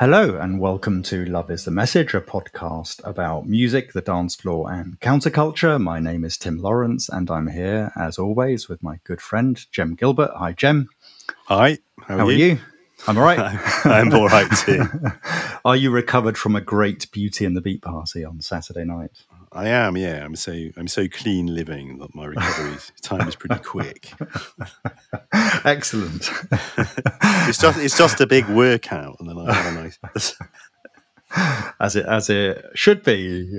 Hello, and welcome to Love is the Message, a podcast about music, the dance floor, and counterculture. My name is Tim Lawrence, and I'm here, as always, with my good friend, Jem Gilbert. Hi, Jem. Hi, how, how are, you? you? I'm all right. I'm all right too. are you recovered from a great Beauty and the Beat party on Saturday night? I am, yeah. I'm so I'm so clean living that my recovery time is pretty quick. Excellent. it's just it's just a big workout, and then I have a nice. as it as it should be.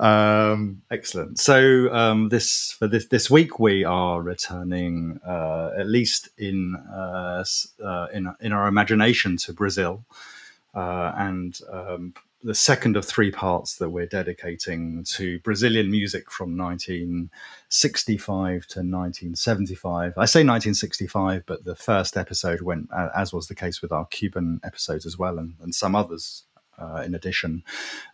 um, excellent. So um, this for this this week we are returning uh, at least in uh, uh, in in our imagination to Brazil, uh, and um, the second of three parts that we're dedicating to Brazilian music from 1965 to 1975. I say 1965, but the first episode went, as was the case with our Cuban episodes as well, and, and some others. Uh, in addition,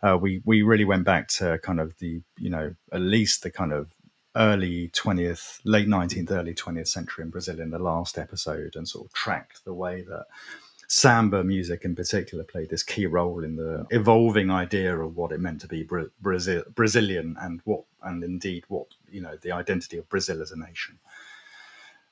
uh, we we really went back to kind of the you know at least the kind of early 20th, late 19th, early 20th century in Brazil in the last episode, and sort of tracked the way that samba music in particular played this key role in the evolving idea of what it meant to be Bra- Brazil, Brazilian and what and indeed what you know the identity of Brazil as a nation.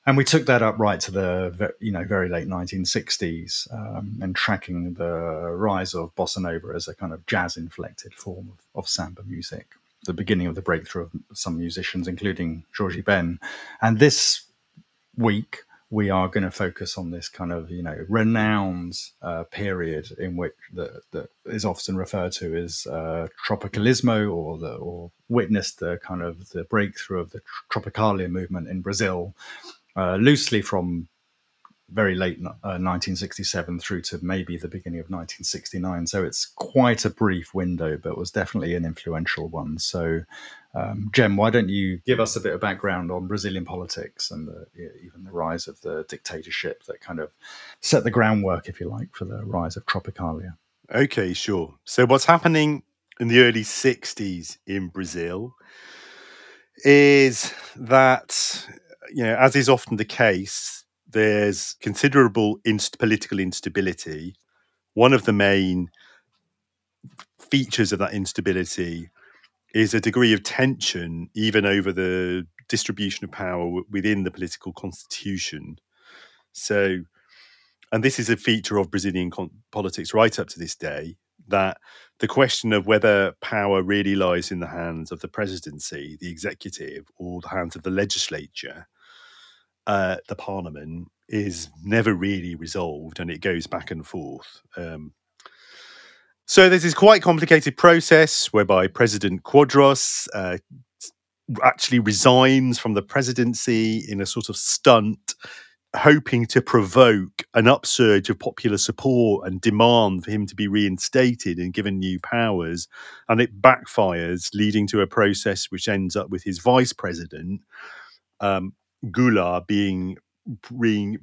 And we took that up right to the you know very late 1960s, um, and tracking the rise of bossa nova as a kind of jazz inflected form of, of samba music, the beginning of the breakthrough of some musicians, including Jorge Ben. And this week we are going to focus on this kind of you know renowned uh, period in which that, that is often referred to as uh, tropicalismo or the or witnessed the kind of the breakthrough of the tropicalia movement in Brazil, uh, loosely from very late 1967 uh, through to maybe the beginning of 1969. So it's quite a brief window, but was definitely an influential one. So um, Jem, why don't you give us a bit of background on Brazilian politics and the, even the rise of the dictatorship that kind of set the groundwork, if you like, for the rise of Tropicalia? Okay, sure. So, what's happening in the early 60s in Brazil is that, you know, as is often the case, there's considerable inst- political instability. One of the main features of that instability is a degree of tension even over the distribution of power within the political constitution. So, and this is a feature of Brazilian con- politics right up to this day that the question of whether power really lies in the hands of the presidency, the executive, or the hands of the legislature, uh, the parliament, is never really resolved and it goes back and forth. Um, so there's this quite complicated process whereby President Quadros uh, actually resigns from the presidency in a sort of stunt, hoping to provoke an upsurge of popular support and demand for him to be reinstated and given new powers. And it backfires, leading to a process which ends up with his vice president, um, Goulart, being re-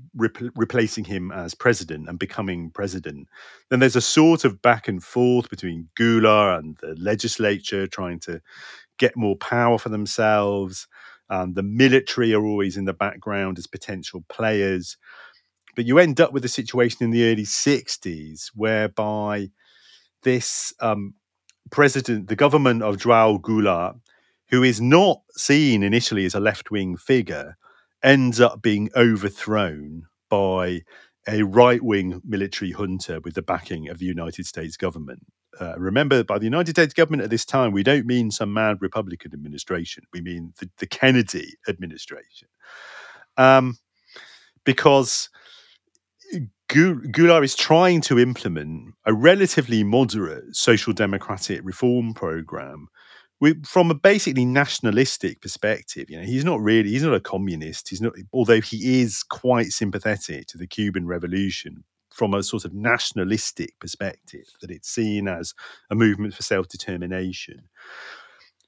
replacing him as president and becoming president. Then there's a sort of back and forth between Goulart and the legislature trying to get more power for themselves. Um, the military are always in the background as potential players. But you end up with a situation in the early 60s whereby this um, president, the government of João Goulart, who is not seen initially as a left wing figure, ends up being overthrown by a right wing military junta with the backing of the United States government. Uh, remember, by the United States government at this time, we don't mean some mad Republican administration. We mean the, the Kennedy administration. Um, because Goulart is trying to implement a relatively moderate social democratic reform program we, from a basically nationalistic perspective, you know, he's not really he's not a communist. He's not, although he is quite sympathetic to the Cuban Revolution from a sort of nationalistic perspective, that it's seen as a movement for self determination.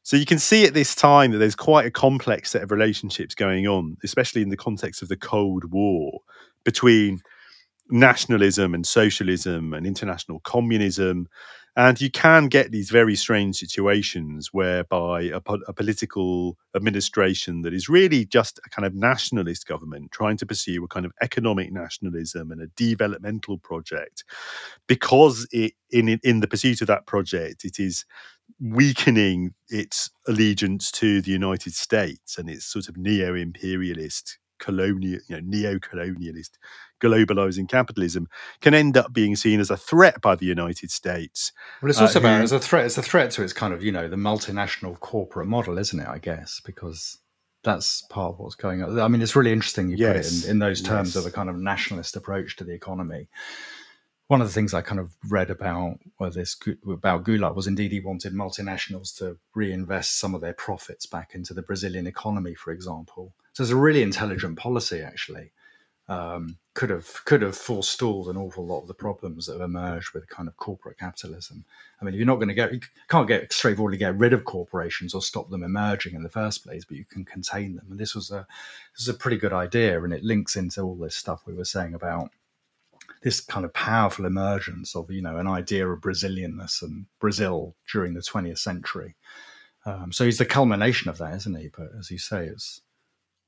So you can see at this time that there's quite a complex set of relationships going on, especially in the context of the Cold War, between nationalism and socialism and international communism And you can get these very strange situations whereby a, a, political administration that is really just a kind of nationalist government trying to pursue a kind of economic nationalism and a developmental project, because it, in in the pursuit of that project, it is weakening its allegiance to the United States and its sort of neo-imperialist colonial, you know, neo-colonialist globalizing capitalism can end up being seen as a threat by the United States. Well, it's also uh, about as a threat. It's a threat to its kind of you know the multinational corporate model, isn't it? I guess because that's part of what's going on. I mean, it's really interesting you yes. put it in, in those terms yes. of a kind of nationalist approach to the economy. One of the things I kind of read about well, this about Goulart was indeed he wanted multinationals to reinvest some of their profits back into the Brazilian economy, for example. So it's a really intelligent policy, actually um, could have could have forestalled an awful lot of the problems that have emerged with kind of corporate capitalism. I mean, you're not going to get you can't get straightforwardly get rid of corporations or stop them emerging in the first place, but you can contain them. And this was a this was a pretty good idea, and it links into all this stuff we were saying about this kind of powerful emergence of you know an idea of Brazilianness and Brazil during the 20th century. Um, so he's the culmination of that, isn't he? But as you say, it's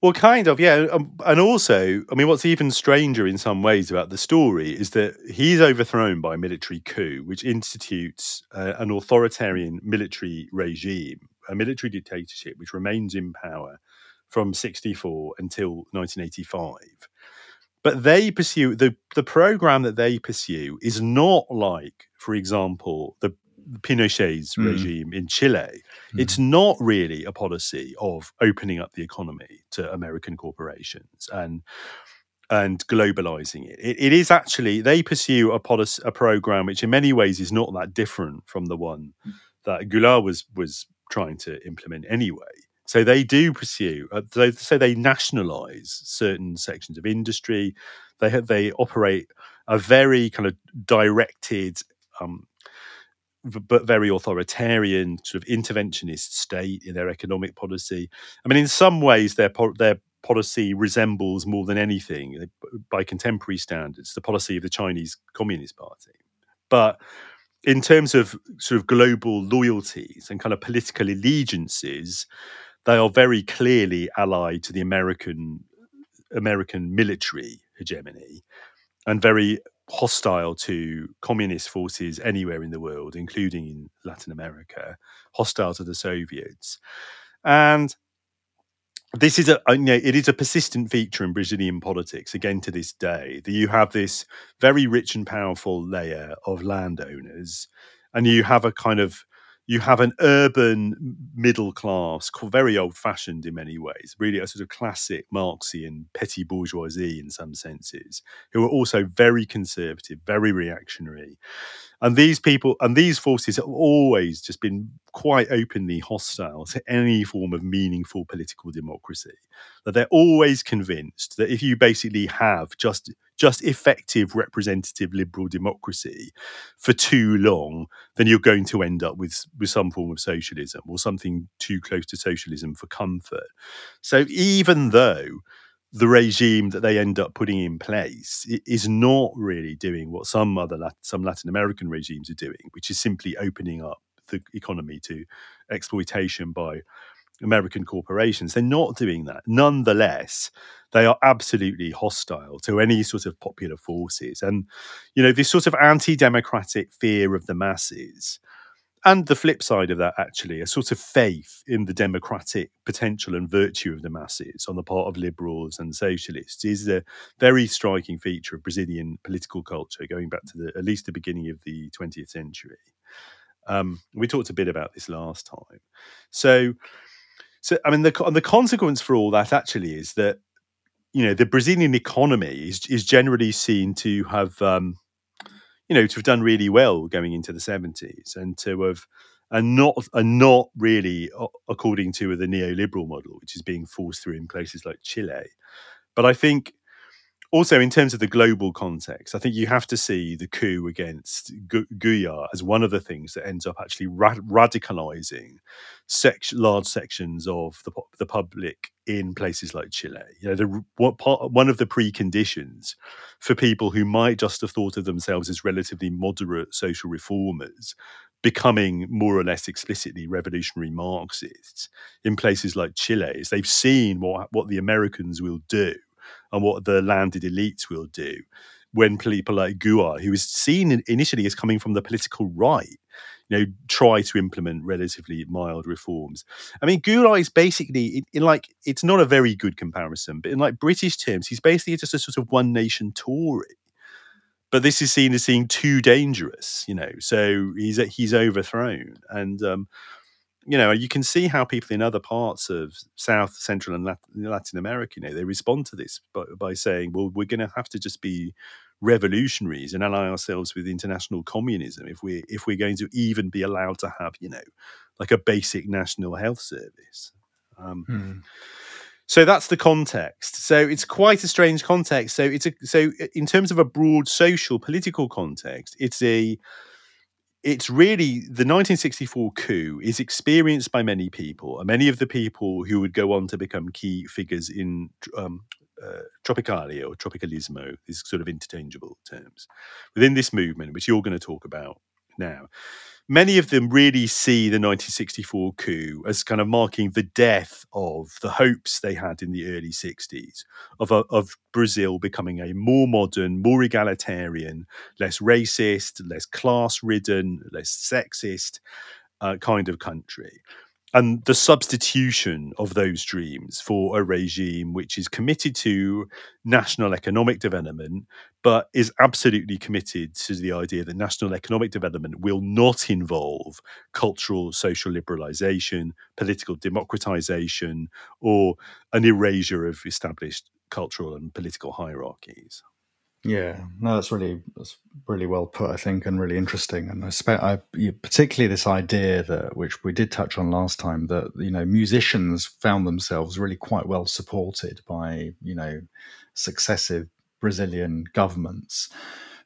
well, kind of, yeah. And also, I mean, what's even stranger in some ways about the story is that he's overthrown by a military coup, which institutes uh, an authoritarian military regime, a military dictatorship, which remains in power from 64 until 1985. But they pursue the, the program that they pursue is not like, for example, the Pinochet's mm. regime in Chile. Mm. It's not really a policy of opening up the economy to American corporations and and globalizing it. it. It is actually they pursue a policy, a program which in many ways is not that different from the one mm. that Goulart was was trying to implement anyway. So they do pursue. Uh, they, so they nationalize certain sections of industry. They they operate a very kind of directed um, but very authoritarian, sort of interventionist state in their economic policy. I mean, in some ways, their their policy resembles more than anything, uh, by contemporary standards, the policy of the Chinese Communist Party. But in terms of sort of global loyalties and kind of political allegiances, they are very clearly allied to the American American military hegemony and very hostile to communist forces anywhere in the world, including in Latin America, hostile to the Soviets. And this is a uh, you know, it is a persistent feature in Brazilian politics again to this day that you have this very rich and powerful layer of landowners and you have a kind of you have an urban middle class, very old fashioned in many ways, really a sort of classic Marxian petty bourgeoisie in some senses, who are also very conservative, very reactionary. And these people and these forces have always just been quite openly hostile to any form of meaningful political democracy. That they're always convinced that if you basically have just just effective representative liberal democracy for too long, then you're going to end up with, with some form of socialism or something too close to socialism for comfort. So even though the regime that they end up putting in place is not really doing what some other some Latin American regimes are doing, which is simply opening up the economy to exploitation by American corporations. They're not doing that. Nonetheless, they are absolutely hostile to any sort of popular forces. And, you know, this sort of anti democratic fear of the masses. And the flip side of that, actually, a sort of faith in the democratic potential and virtue of the masses on the part of liberals and socialists is a very striking feature of Brazilian political culture going back to the, at least the beginning of the 20th century. Um, we talked a bit about this last time. So, so, I mean, the the consequence for all that actually is that you know the Brazilian economy is is generally seen to have um, you know to have done really well going into the seventies and to have and not and not really according to the neoliberal model, which is being forced through in places like Chile. But I think also, in terms of the global context, I think you have to see the coup against Gu- Goulart as one of the things that ends up actually ra- radicalizing large sections of the, the public in places like Chile. You know, the, what part, one of the preconditions for people who might just have thought of themselves as relatively moderate social reformers becoming more or less explicitly revolutionary Marxists in places like Chile is they've seen what what the Americans will do and what the landed elites will do when people like Goulart, who is seen initially as coming from the political right, you know, try to implement relatively mild reforms. I mean, Goulart is basically in, in, like it's not a very good comparison, but in like British terms, he's basically just a sort of one nation Tory. But this is seen as being too dangerous, you know. So he's he's overthrown, and um, you know, you can see how people in other parts of South, Central, and Latin America, you know, they respond to this by, by saying, "Well, we're going to have to just be revolutionaries and ally ourselves with international communism if we if we're going to even be allowed to have, you know, like a basic national health service." Um, hmm. So that's the context. So it's quite a strange context. So it's a so in terms of a broad social political context, it's a it's really the 1964 coup is experienced by many people, and many of the people who would go on to become key figures in um, uh, Tropicalia or Tropicalismo, these sort of interchangeable terms, within this movement, which you're going to talk about now many of them really see the 1964 coup as kind of marking the death of the hopes they had in the early 60s of, a, of Brazil becoming a more modern, more egalitarian, less racist, less class ridden, less sexist uh, kind of country and the substitution of those dreams for a regime which is committed to national economic development, but is absolutely committed to the idea that national economic development will not involve cultural social liberalization, political democratization, or an erasure of established cultural and political hierarchies. Yeah, no, that's really that's really well put, I think, and really interesting. And I, spe- I particularly this idea that, which we did touch on last time, that you know musicians found themselves really quite well supported by you know successive Brazilian governments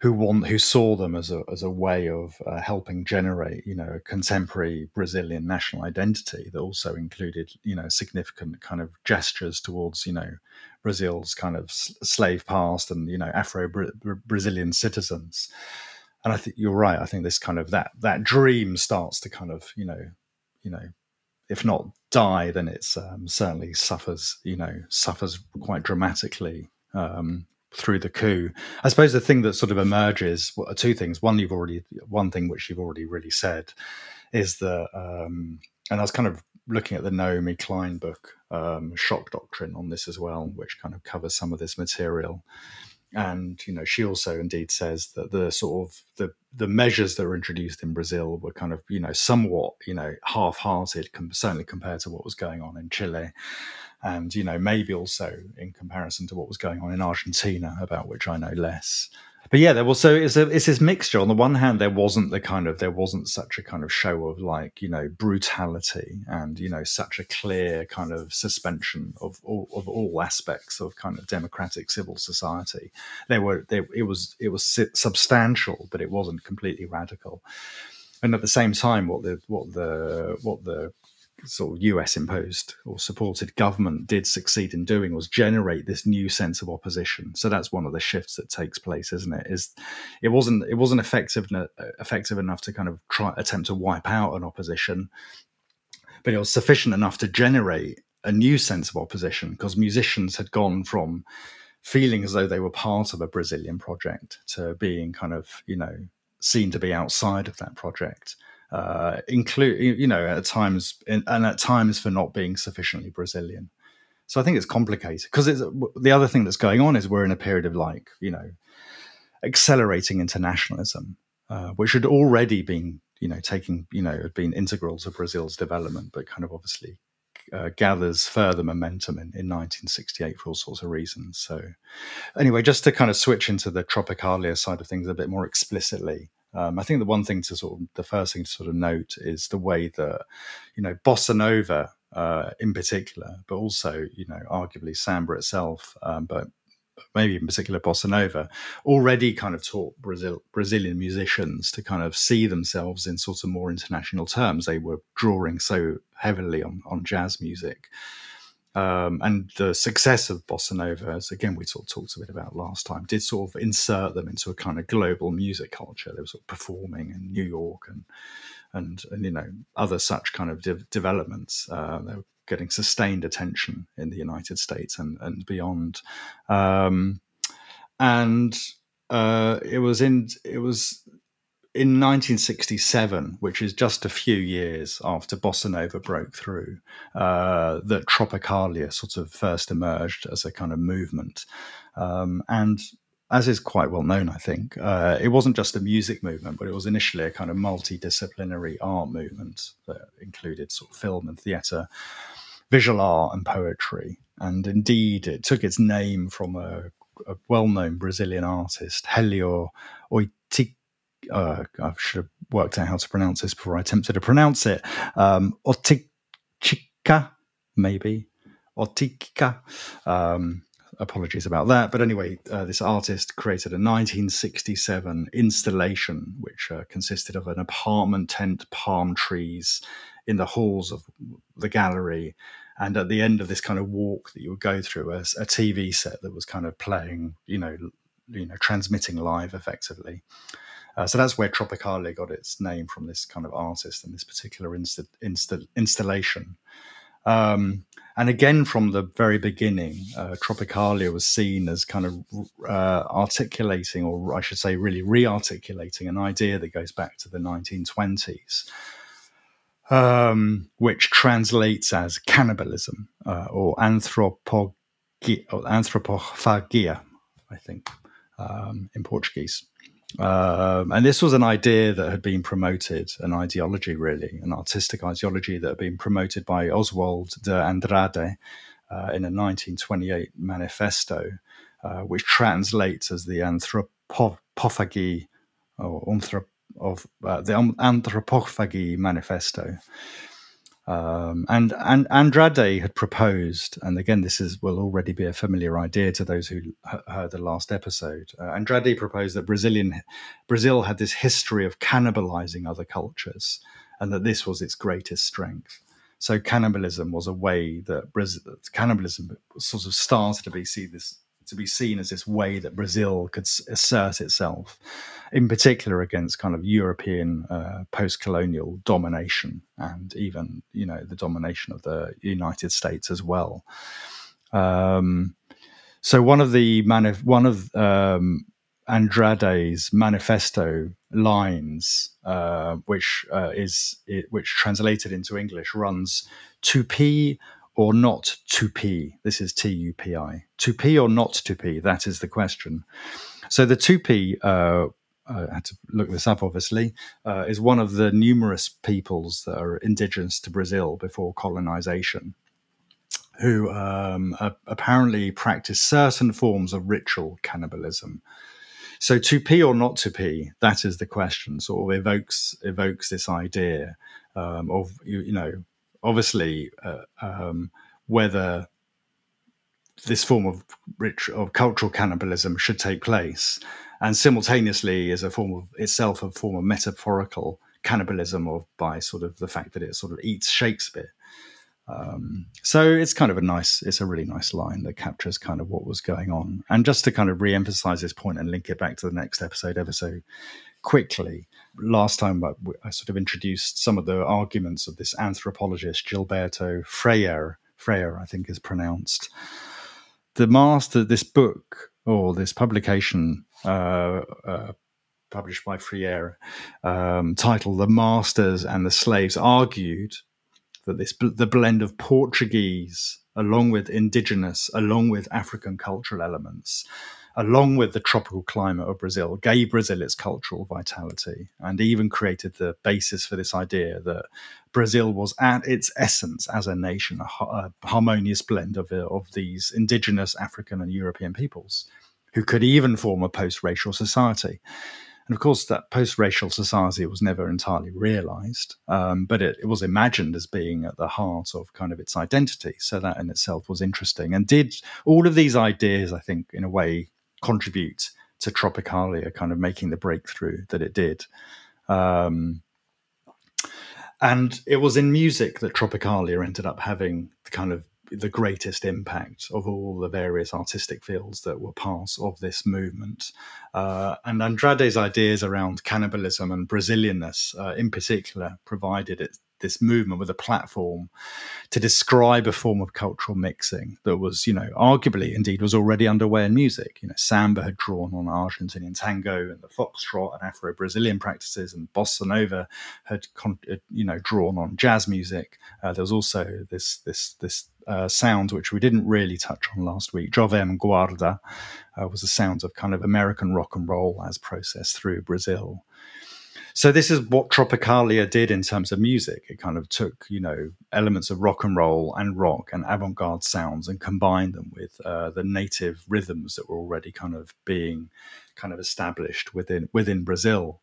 who want who saw them as a as a way of uh, helping generate you know a contemporary Brazilian national identity that also included you know significant kind of gestures towards you know Brazil's kind of slave past and you know Afro Brazilian citizens. And I think you're right. I think this kind of that that dream starts to kind of you know you know if not die, then it's um, certainly suffers you know suffers quite dramatically um, through the coup. I suppose the thing that sort of emerges are two things. One, you've already one thing which you've already really said is that, um, and I was kind of looking at the Naomi Klein book, um, Shock Doctrine, on this as well, which kind of covers some of this material. And you know, she also indeed says that the sort of the the measures that were introduced in Brazil were kind of you know somewhat you know half-hearted, certainly compared to what was going on in Chile and you know maybe also in comparison to what was going on in Argentina, about which I know less. But yeah, there was so it's a it's this mixture. On the one hand, there wasn't the kind of there wasn't such a kind of show of like you know brutality and you know such a clear kind of suspension of all of all aspects of kind of democratic civil society. There were there it was it was substantial, but it wasn't completely radical. And at the same time, what the what the what the sort of US imposed or supported government did succeed in doing was generate this new sense of opposition. So that's one of the shifts that takes place, isn't it? Is it wasn't it wasn't effective effective enough to kind of try attempt to wipe out an opposition, but it was sufficient enough to generate a new sense of opposition because musicians had gone from feeling as though they were part of a Brazilian project to being kind of you know seen to be outside of that project uh, include you know at times and at times for not being sufficiently Brazilian. So I think it's complicated because it's the other thing that's going on is we're in a period of like you know accelerating internationalism, uh, which had already been you know taking you know had been integral to Brazil's development, but kind of obviously uh, gathers further momentum in, in 1968 for all sorts of reasons. So, anyway, just to kind of switch into the Tropicalia side of things a bit more explicitly, um, I think the one thing to sort of the first thing to sort of note is the way that you know bossa nova uh, in particular, but also you know arguably samba itself, um, but maybe in particular bossa nova, already kind of taught Brazil, Brazilian musicians to kind of see themselves in sort of more international terms. They were drawing so heavily on, on jazz music. Um, and the success of bossa nova, as again we sort of talked a bit about last time, did sort of insert them into a kind of global music culture. They were sort of performing in New York and and, and you know other such kind of de- developments. Uh, they were getting sustained attention in the United States and and beyond. Um, and uh, it was in it was in 1967, which is just a few years after bossa nova broke through, uh, that Tropicalia sort of first emerged as a kind of movement. Um, and as is quite well known, I think, uh, it wasn't just a music movement, but it was initially a kind of multidisciplinary art movement that included sort of film and theatre, visual art, and poetry. And indeed, it took its name from a, a well known Brazilian artist, Helio. Uh, I should have worked out how to pronounce this before I attempted to pronounce it. Um, Oiticica, maybe. Oiticica. Um, apologies about that. But anyway, uh, this artist created a 1967 installation which uh, consisted of an apartment tent, palm trees in the halls of the gallery. And at the end of this kind of walk that you would go through, a, a TV set that was kind of playing, you know, you know, transmitting live effectively. Uh, so that's where Tropicalia got its name from this kind of artist and this particular insta- insta- installation. Um, and again, from the very beginning, uh, Tropicalia was seen as kind of uh, articulating, or I should say, really re articulating an idea that goes back to the 1920s, um, which translates as cannibalism uh, or, anthropogi- anthropophagia, I think, um, in Portuguese. Um, and this was an idea that had been promoted, an ideology really, an artistic ideology that had been promoted by Oswald de Andrade uh, in a 1928 manifesto, uh, which translates as the anthropophagy or anthrop- of uh, the anthropophagy manifesto. Um, and, and Andrade had proposed, and again, this is will already be a familiar idea to those who heard the last episode. Uh, Andrade proposed that Brazilian Brazil had this history of cannibalizing other cultures, and that this was its greatest strength. So cannibalism was a way that Brazil, cannibalism sort of started to be seen this to be seen as this way that Brazil could assert itself, in particular against kind of European uh, post-colonial domination and even you know the domination of the United States as well. Um, so one of the manif- one of um, Andrade's manifesto lines, uh, which uh, is it, which translated into English runs "Tupi or not Tupi? This is T U P I. Tupi or not Tupi? That is the question. So the Tupi, uh, I had to look this up obviously, uh, is one of the numerous peoples that are indigenous to Brazil before colonization. Who um, apparently practice certain forms of ritual cannibalism. So Tupi or not Tupi? That is the question. Sort of evokes evokes this idea um, of you, you know obviously uh, um, whether this form of rich of cultural cannibalism should take place, and simultaneously is a form of itself a form of metaphorical cannibalism of by sort of the fact that it sort of eats Shakespeare. Um, so it's kind of a nice, it's a really nice line that captures kind of what was going on. And just to kind of re-emphasize this point and link it back to the next episode ever so quickly, last time I, sort of introduced some of the arguments of this anthropologist Gilberto Freyre. Freyre, I think, is pronounced. The master, this book or this publication uh, uh, published by Freyre, um, titled "The Masters and the Slaves," argued this the blend of Portuguese along with indigenous, along with African cultural elements, along with the tropical climate of Brazil, gave Brazil its cultural vitality and even created the basis for this idea that Brazil was at its essence as a nation, a, a harmonious blend of, of these indigenous African and European peoples who could even form a post racial society. And of course, that post racial society was never entirely realized, um, but it, it, was imagined as being at the heart of kind of its identity. So that in itself was interesting. And did all of these ideas, I think, in a way, contribute to Tropicalia kind of making the breakthrough that it did. Um, and it was in music that Tropicalia ended up having the kind of the greatest impact of all the various artistic fields that were part of this movement. Uh, and Andrade's ideas around cannibalism and Brazilianness, uh, in particular, provided it this movement with a platform to describe a form of cultural mixing that was, you know, arguably indeed was already underway in music. You know, samba had drawn on Argentinian tango and the foxtrot and Afro-Brazilian practices, and bossa nova had, you know, drawn on jazz music. Uh, there was also this this this uh, sound which we didn't really touch on last week. Jovem Guarda uh, was a sound of kind of American rock and roll as processed through Brazil. So this is what Tropicalia did in terms of music. It kind of took, you know, elements of rock and roll and rock and avant-garde sounds and combined them with uh, the native rhythms that were already kind of being kind of established within within Brazil.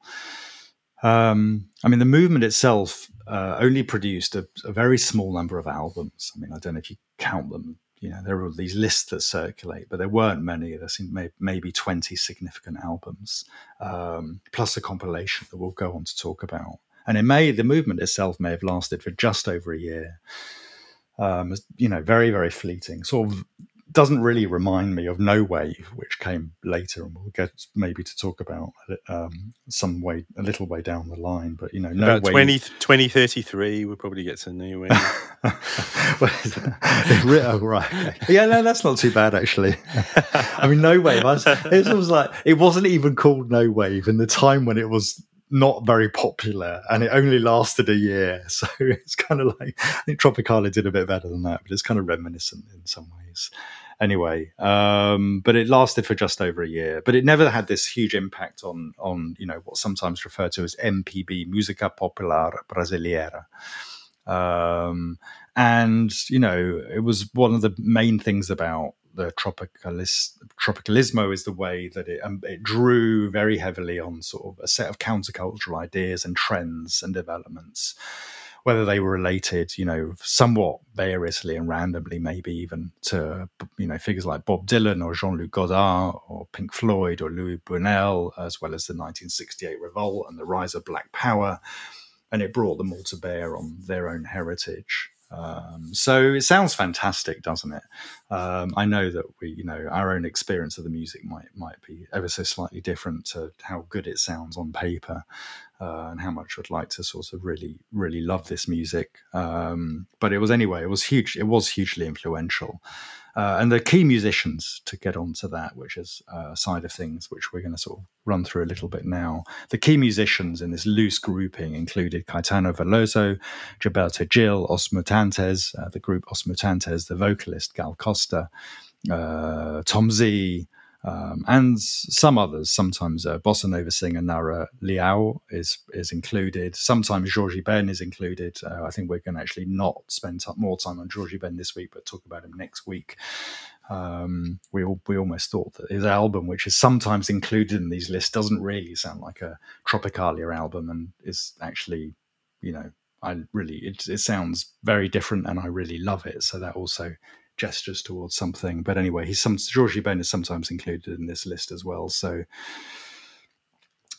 Um, I mean, the movement itself uh, only produced a, a, very small number of albums. I mean, I don't know if you count them you know, there are these lists that circulate, but there weren't many. There seemed may, maybe 20 significant albums, um, plus a compilation that we'll go on to talk about. And it may, the movement itself may have lasted for just over a year. Um, you know, very, very fleeting, sort of doesn't really remind me of No Wave, which came later, and we'll get maybe to talk about um, some way a little way down the line. But you know, No about Wave 20, 2033, we'll probably get to No Wave. oh, right, yeah, no, that's not too bad actually. I mean, No Wave, I was, it was like it wasn't even called No Wave in the time when it was not very popular and it only lasted a year. So it's kind of like, I think Tropicalia did a bit better than that, but it's kind of reminiscent in some ways. Anyway, um, but it lasted for just over a year, but it never had this huge impact on, on, you know, what's sometimes referred to as MPB, Música Popular Brasileira. Um, and, you know, it was one of the main things about the tropicalis, tropicalismo is the way that it, um, it drew very heavily on sort of a set of countercultural ideas and trends and developments, whether they were related, you know, somewhat variously and randomly, maybe even to, you know, figures like Bob Dylan or Jean-Luc Godard or Pink Floyd or Louis Buñuel, as well as the 1968 revolt and the rise of Black Power. And it brought them all to bear on their own heritage. Um, so it sounds fantastic, doesn't it? Um, I know that we, you know, our own experience of the music might might be ever so slightly different to how good it sounds on paper, uh, and how much I'd like to sort of really, really love this music. Um, but it was anyway, it was huge. It was hugely influential. Uh, and the key musicians to get onto that, which is a side of things, which we're going to sort of run through a little bit now. The key musicians in this loose grouping included Caetano Veloso, Gilberto Gil, Os Mutantes, uh, the group Os Mutantes, the vocalist Gal Costa, uh, Tom Zé, um, and some others. Sometimes bossa nova singer Nara Leao is is included. Sometimes Jorge Ben is included. Uh, I think we're going to actually not spend t- more time on Jorge Ben this week, but talk about him next week. Um, we all, we almost thought that his album, which is sometimes included in these lists, doesn't really sound like a Tropicalia album, and is actually, you know, I really it, it sounds very different, and I really love it. So that also gestures towards something. But anyway, he's some Jorge Ben is sometimes included in this list as well. So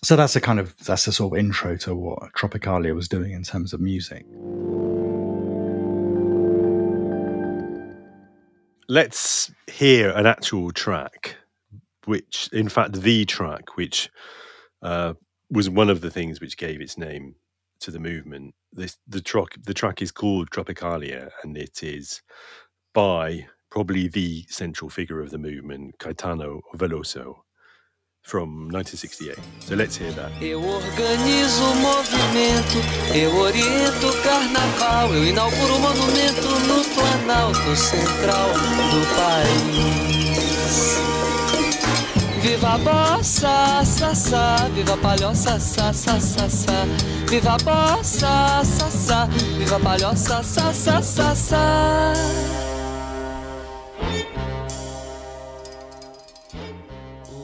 so that's a kind of that's a sort of intro to what Tropicalia was doing in terms of music. Let's hear an actual track, which in fact the track, which uh, was one of the things which gave its name to the movement. This the track the track is called Tropicalia, and it is by probably the central figure of the movement, Caetano Veloso, from 1968. So let's hear that. Viva a bossa, sa, sa, viva a palhoça,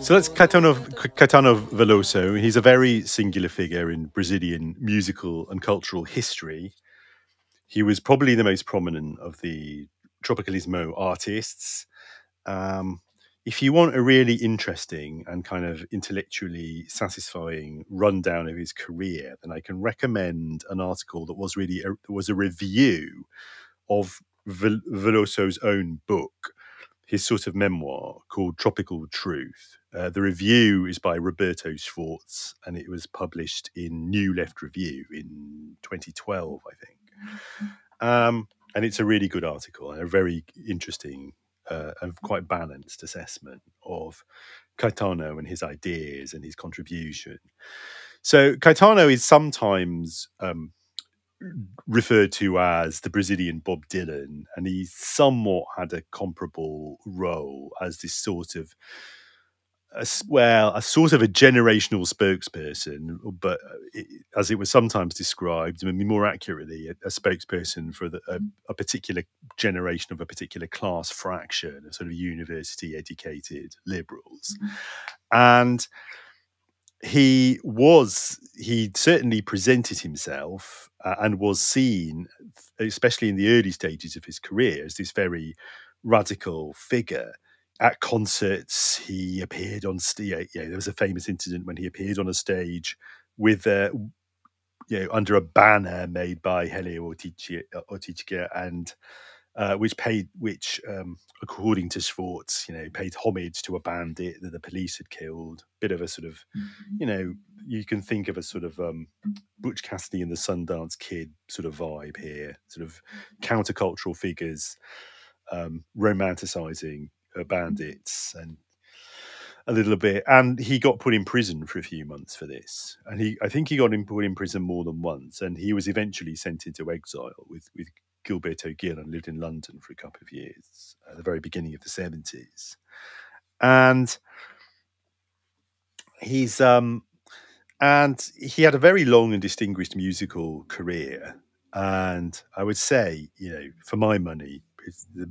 So that's Caetano, Caetano Veloso. He's a very singular figure in Brazilian musical and cultural history. He was probably the most prominent of the Tropicalismo artists. Um, if you want a really interesting and kind of intellectually satisfying rundown of his career, then I can recommend an article that was really a, was a review of Veloso's own book, his sort of memoir called Tropical Truth. Uh, the review is by Roberto Schwarz, and it was published in New Left Review in 2012, I think. Um, and it's a really good article and a very interesting uh, and quite balanced assessment of Caetano and his ideas and his contribution. So Caetano is sometimes um, referred to as the Brazilian Bob Dylan, and he somewhat had a comparable role as this sort of a, well, a sort of a generational spokesperson, but uh, it, as it was sometimes described, I mean, more accurately, a, a spokesperson for the, a, a, particular generation of a particular class fraction of sort of university educated liberals. Mm-hmm. And he was, he certainly presented himself uh, and was seen, especially in the early stages of his career, as this very radical figure at concerts, he appeared on stage. Yeah, there was a famous incident when he appeared on a stage with, uh, you know, under a banner made by Helio Ortega and uh, which paid, which, um, according to Schwarz, you know, paid homage to a bandit that the police had killed. Bit of a sort of, mm-hmm. you know, you can think of a sort of um, Butch Cassidy and the Sundance Kid sort of vibe here, sort of countercultural figures um, romanticizing bandits and a little bit and he got put in prison for a few months for this. And he i think he got put in prison more than once and he was eventually sent into exile with with gilberto gil and lived in london for a couple of years at the very beginning of the 70s and he's um and he had a very long and distinguished musical career. And i would say you know for my money the,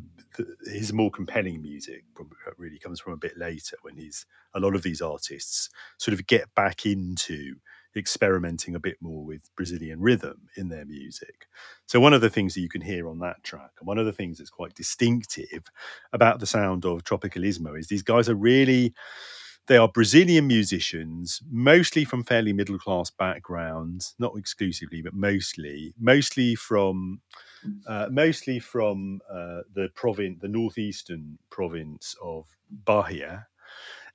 his more compelling music uh, really comes from a bit later when he's a lot of these artists sort of get back into experimenting a bit more with Brazilian rhythm in their music. So one of the things that you can hear on that track, and one of the things that's quite distinctive about the sound of Tropicalismo is these guys are really they are Brazilian musicians, mostly from fairly middle class backgrounds, not exclusively, but mostly, mostly from uh, mostly from uh, the province, the northeastern province of Bahia,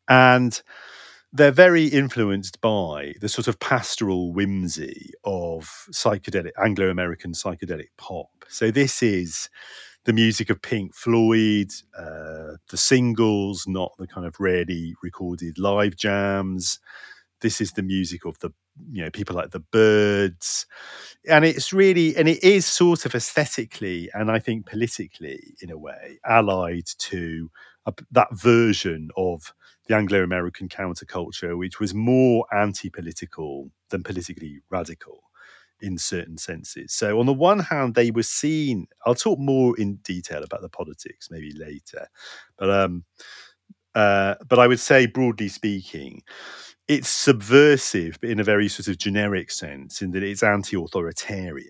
and they're very influenced by the sort of pastoral whimsy of psychedelic Anglo-American psychedelic pop. So this is the music of Pink Floyd, uh, the singles, not the kind of rarely recorded live jams. This is the music of the you know people like the Byrds and it's really and it is sort of aesthetically and I think politically in a way allied to a, that version of the Anglo-American counterculture, which was more anti-political than politically radical in certain senses. So on the one hand, they were seen. I'll talk more in detail about the politics maybe later, but um, uh, but I would say broadly speaking, it's subversive, but in a very sort of generic sense, in that it's anti-authoritarian.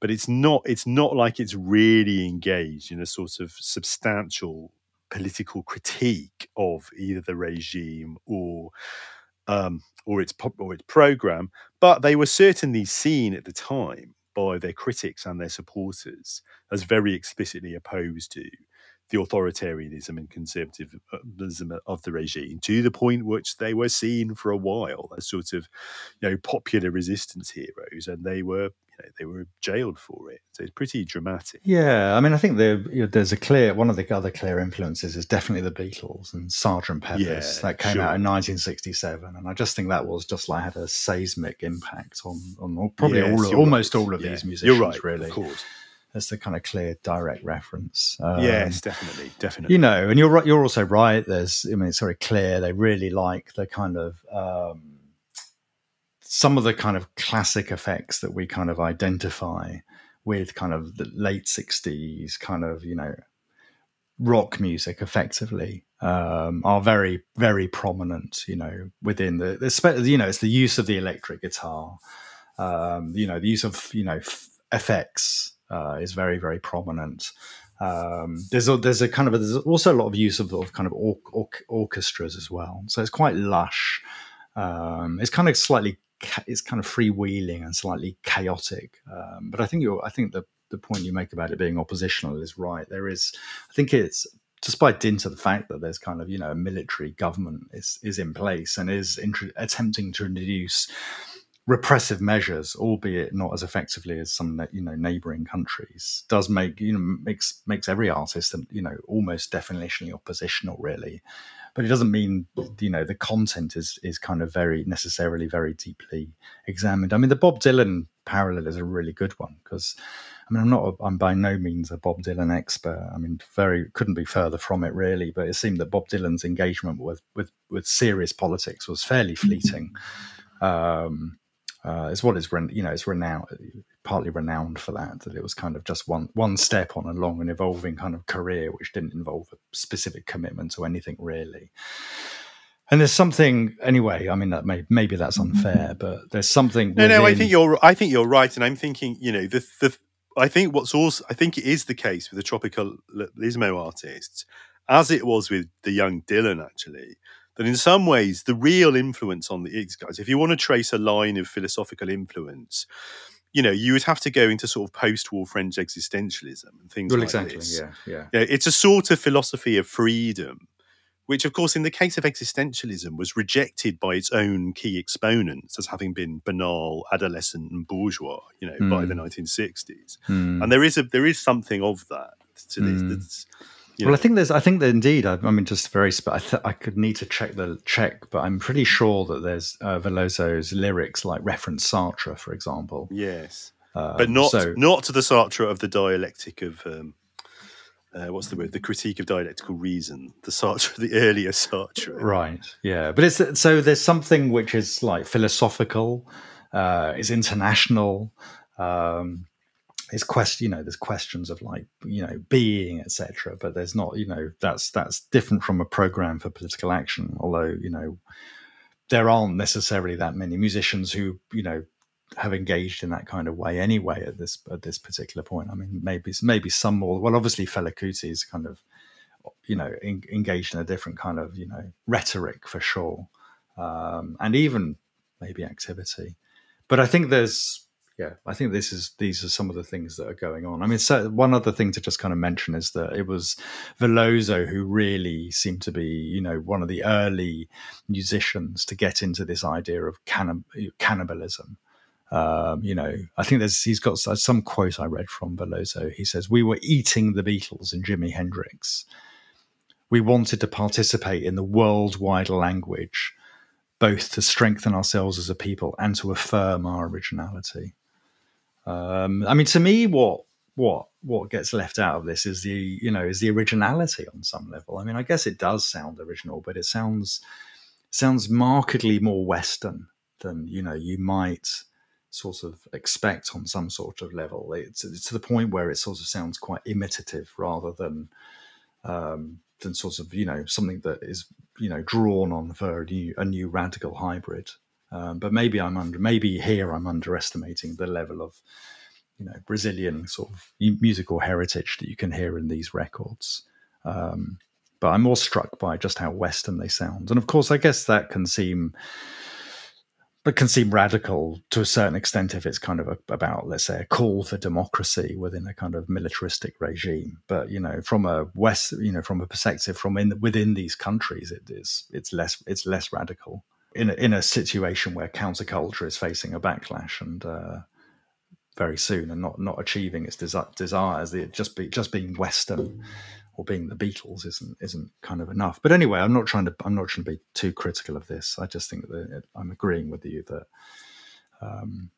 But it's not. It's not like it's really engaged in a sort of substantial political critique of either the regime or um, or its or its program. But they were certainly seen at the time by their critics and their supporters as very explicitly opposed to the authoritarianism and conservatism of the regime to the point which they were seen for a while as sort of you know popular resistance heroes and they were you know, they were jailed for it so it's pretty dramatic yeah i mean i think there, you know, there's a clear one of the other clear influences is definitely the beatles and sergeant pepper's yeah, that came sure. out in 1967 and i just think that was just like had a seismic impact on on probably yes, all almost right. all of yeah. these musicians you're right really of course that's the kind of clear direct reference. Um, yes, definitely, definitely. You know, and you're right. You're also right. There's, I mean, it's very clear they really like the kind of um, some of the kind of classic effects that we kind of identify with kind of the late '60s kind of you know rock music effectively um, are very very prominent you know within the, the you know it's the use of the electric guitar um, you know the use of you know f- effects uh, is very very prominent. Um, there's a there's a kind of a, there's also a lot of use of, of kind of or, or, orchestras as well. So it's quite lush. Um, it's kind of slightly it's kind of freewheeling and slightly chaotic. Um, but I think you're I think the the point you make about it being oppositional is right. There is, I think it's despite dint of the fact that there's kind of you know a military government is is in place and is attempting to introduce repressive measures, albeit not as effectively as some you know neighboring countries, does make you know makes makes every artist you know almost definitionally oppositional, really. But it doesn't mean you know the content is is kind of very necessarily very deeply examined. I mean, the Bob Dylan parallel is a really good one because I mean, I'm not, a, I'm by no means a Bob Dylan expert. I mean, very couldn't be further from it really. But it seemed that Bob Dylan's engagement with with with serious politics was fairly fleeting. Um, uh, it's what is you know it's renowned, partly renowned for that. That it was kind of just one one step on a long and evolving kind of career, which didn't involve a specific commitment to anything really. And there's something anyway. I mean, that may, maybe that's unfair, but there's something. No, no. I think you're. I think you're right, and I'm thinking. You know, the the I think what's also I think it is the case with the tropical tropicalismo artists, as it was with the young Dylan actually, that in some ways the real influence on the X guys, if you want to trace a line of philosophical influence, you know, you would have to go into sort of post-war French existentialism and things well, like exactly, this. Yeah, yeah. yeah. It's a sort of philosophy of freedom which, of course, in the case of existentialism, was rejected by its own key exponents as having been banal, adolescent, and bourgeois. You know, mm. by the 1960s, mm. and there is a there is something of that to mm. Well, know. I think there's. I think that indeed. I, I mean, just very. I, th- I could need to check the check, but I'm pretty sure that there's uh, Veloso's lyrics like reference Sartre, for example. Yes, um, but not so, not to the Sartre of the dialectic of um, uh, what's the word? The critique of dialectical reason, the Sartre, the earlier Sartre. Right. Yeah, but it's so there's something which is like philosophical, uh, is international. Um, it's question, you know, there's questions of like, you know, being, etc. But there's not, you know, that's that's different from a program for political action. Although, you know, there aren't necessarily that many musicians who, you know, have engaged in that kind of way anyway at this at this particular point. I mean, maybe maybe some more. Well, obviously, Fela Kuti is kind of you know in, engaged in a different kind of you know rhetoric for sure, um, and even maybe activity. But I think there's yeah, I think this is these are some of the things that are going on. I mean, so one other thing to just kind of mention is that it was Veloso who really seemed to be, you know, one of the early musicians to get into this idea of cannib- cannibalism. Um, you know, I think there's he's got some quote I read from Veloso. He says, "We were eating the Beatles and Jimi Hendrix. We wanted to participate in the worldwide language, both to strengthen ourselves as a people and to affirm our originality." Um, I mean, to me, what what what gets left out of this is the you know is the originality on some level. I mean, I guess it does sound original, but it sounds sounds markedly more Western than you know you might sort of expect on some sort of level. It's, it's, to the point where it sort of sounds quite imitative rather than um, than sort of you know something that is you know drawn on for a new, a new radical hybrid. Um, but maybe I'm under maybe here I'm underestimating the level of you know Brazilian sort of musical heritage that you can hear in these records. Um, but I'm more struck by just how Western they sound, and of course, I guess that can seem but can seem radical to a certain extent if it's kind of a, about, let's say, a call for democracy within a kind of militaristic regime. But you know, from a west, you know, from a perspective from in, within these countries, it is it's less it's less radical in a, in a situation where counterculture is facing a backlash and. Uh, very soon, and not not achieving its desi- desires, it just be just being Western or being the Beatles isn't isn't kind of enough. But anyway, I'm not trying to I'm not trying to be too critical of this. I just think that I'm agreeing with you that um,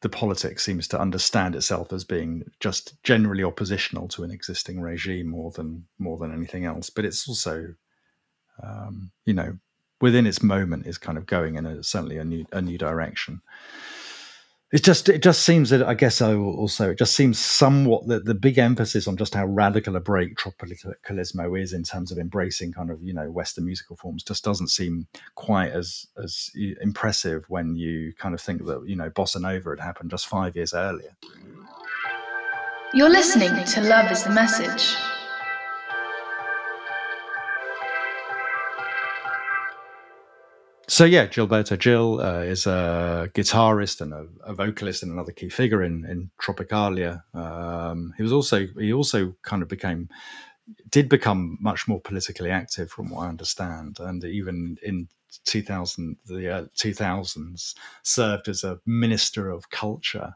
the politics seems to understand itself as being just generally oppositional to an existing regime more than more than anything else. But it's also, um, you know, within its moment is kind of going in a certainly a new a new direction. it just it just seems that I guess also it just seems somewhat that the big emphasis on just how radical a break tropicalismo is in terms of embracing kind of you know Western musical forms just doesn't seem quite as as impressive when you kind of think that you know bossa nova had happened just five years earlier. You're listening to Love Is the Message. So yeah, Gilberto Gil uh, is a guitarist and a, a, vocalist and another key figure in in Tropicalia. Um, he was also he also kind of became did become much more politically active, from what I understand, and even in 2000 the uh, 2000s served as a minister of culture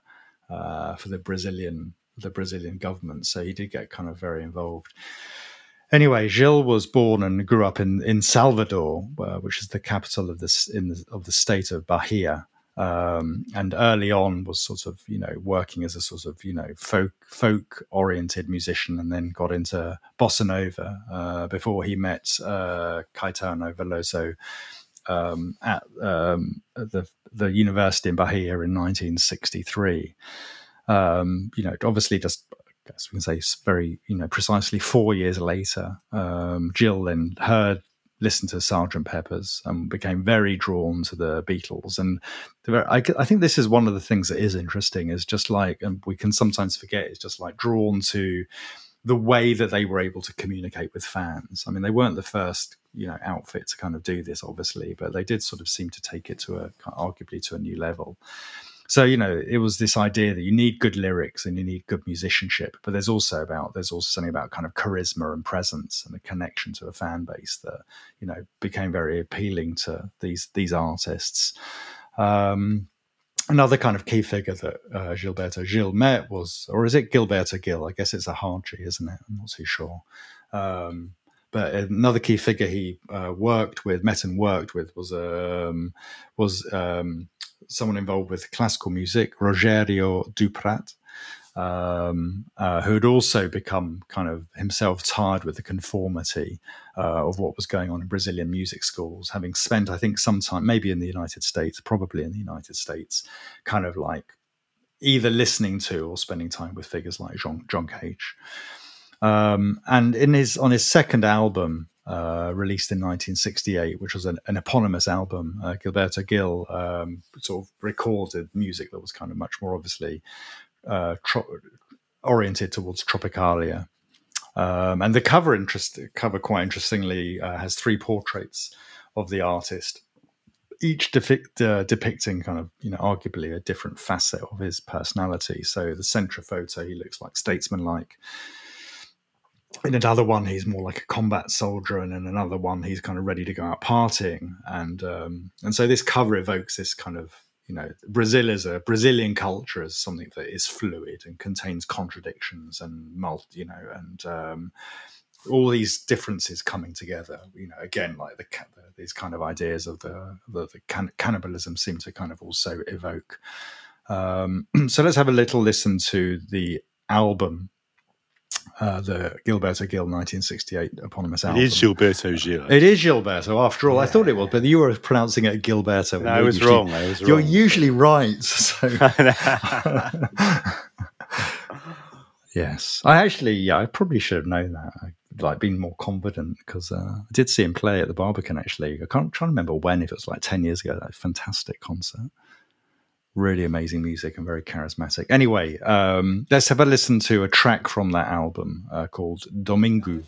uh, for the Brazilian the Brazilian government. So he did get kind of very involved. Anyway, Gil was born and grew up in in Salvador, uh, which is the capital of this in the, of the state of Bahia. Um, and early on was sort of you know working as a sort of you know folk folk oriented musician, and then got into bossa nova uh, before he met uh, Caetano Veloso um, at, um, at the the university in Bahia in 1963. Um, you know, obviously just guess we can say very, you know, precisely four years later, um, Gil then heard, listened to Sergeant Pepper's and became very drawn to the Beatles. And I, I, think this is one of the things that is interesting is just like, and we can sometimes forget, is just like drawn to the way that they were able to communicate with fans. I mean, they weren't the first, you know, outfit to kind of do this, obviously, but they did sort of seem to take it to a arguably to a new level so you know it was this idea that you need good lyrics and you need good musicianship but there's also about there's also something about kind of charisma and presence and a connection to a fan base that you know became very appealing to these these artists um, another kind of key figure that uh, Gilberto Gil met was, or is it Gilberto Gil? I guess it's a hard G, isn't it? I'm not too sure. Um, but another key figure he uh, worked with, met and worked with, was um, was um, someone involved with classical music, Rogerio Duprat, um, uh, who had also become kind of himself tired with the conformity uh, of what was going on in Brazilian music schools, having spent, I think, some time, maybe in the United States, probably in the United States, kind of like either listening to or spending time with figures like John, John Cage. Um, and in his on his second album, uh, released in 1968, which was an, an eponymous album. Uh, Gilberto Gil um, sort of recorded music that was kind of much more obviously uh, tro- oriented towards Tropicalia. Um, and the cover, interest, cover quite interestingly, uh, has three portraits of the artist, each uh, depicting kind of, you know, arguably a different facet of his personality. So the centre photo, he looks like statesman-like in another one he's more like a combat soldier and in another one he's kind of ready to go out partying. And um, and so this cover evokes this kind of you know brazil is a brazilian culture is something that is fluid and contains contradictions and multi you know and um, all these differences coming together you know again like the, these kind of ideas of the the, the can, cannibalism seem to kind of also evoke. Um, so let's have a little listen to the album uh, the Gilberto Gil 1968 eponymous album. It is Gilberto Gil. It is Gilberto, after all. Yeah. I thought it was, but you were pronouncing it Gilberto. No, I was usually, wrong. I was wrong. You're usually right. So. yes. I actually, yeah, I probably should have known that. I, like been more confident because uh, I did see him play at the Barbican actually. I can't try to remember when, if it was like 10 years ago, that fantastic concert really amazing music and very charismatic. Anyway, um, let's have a listen to a track from that album uh, called Domingo.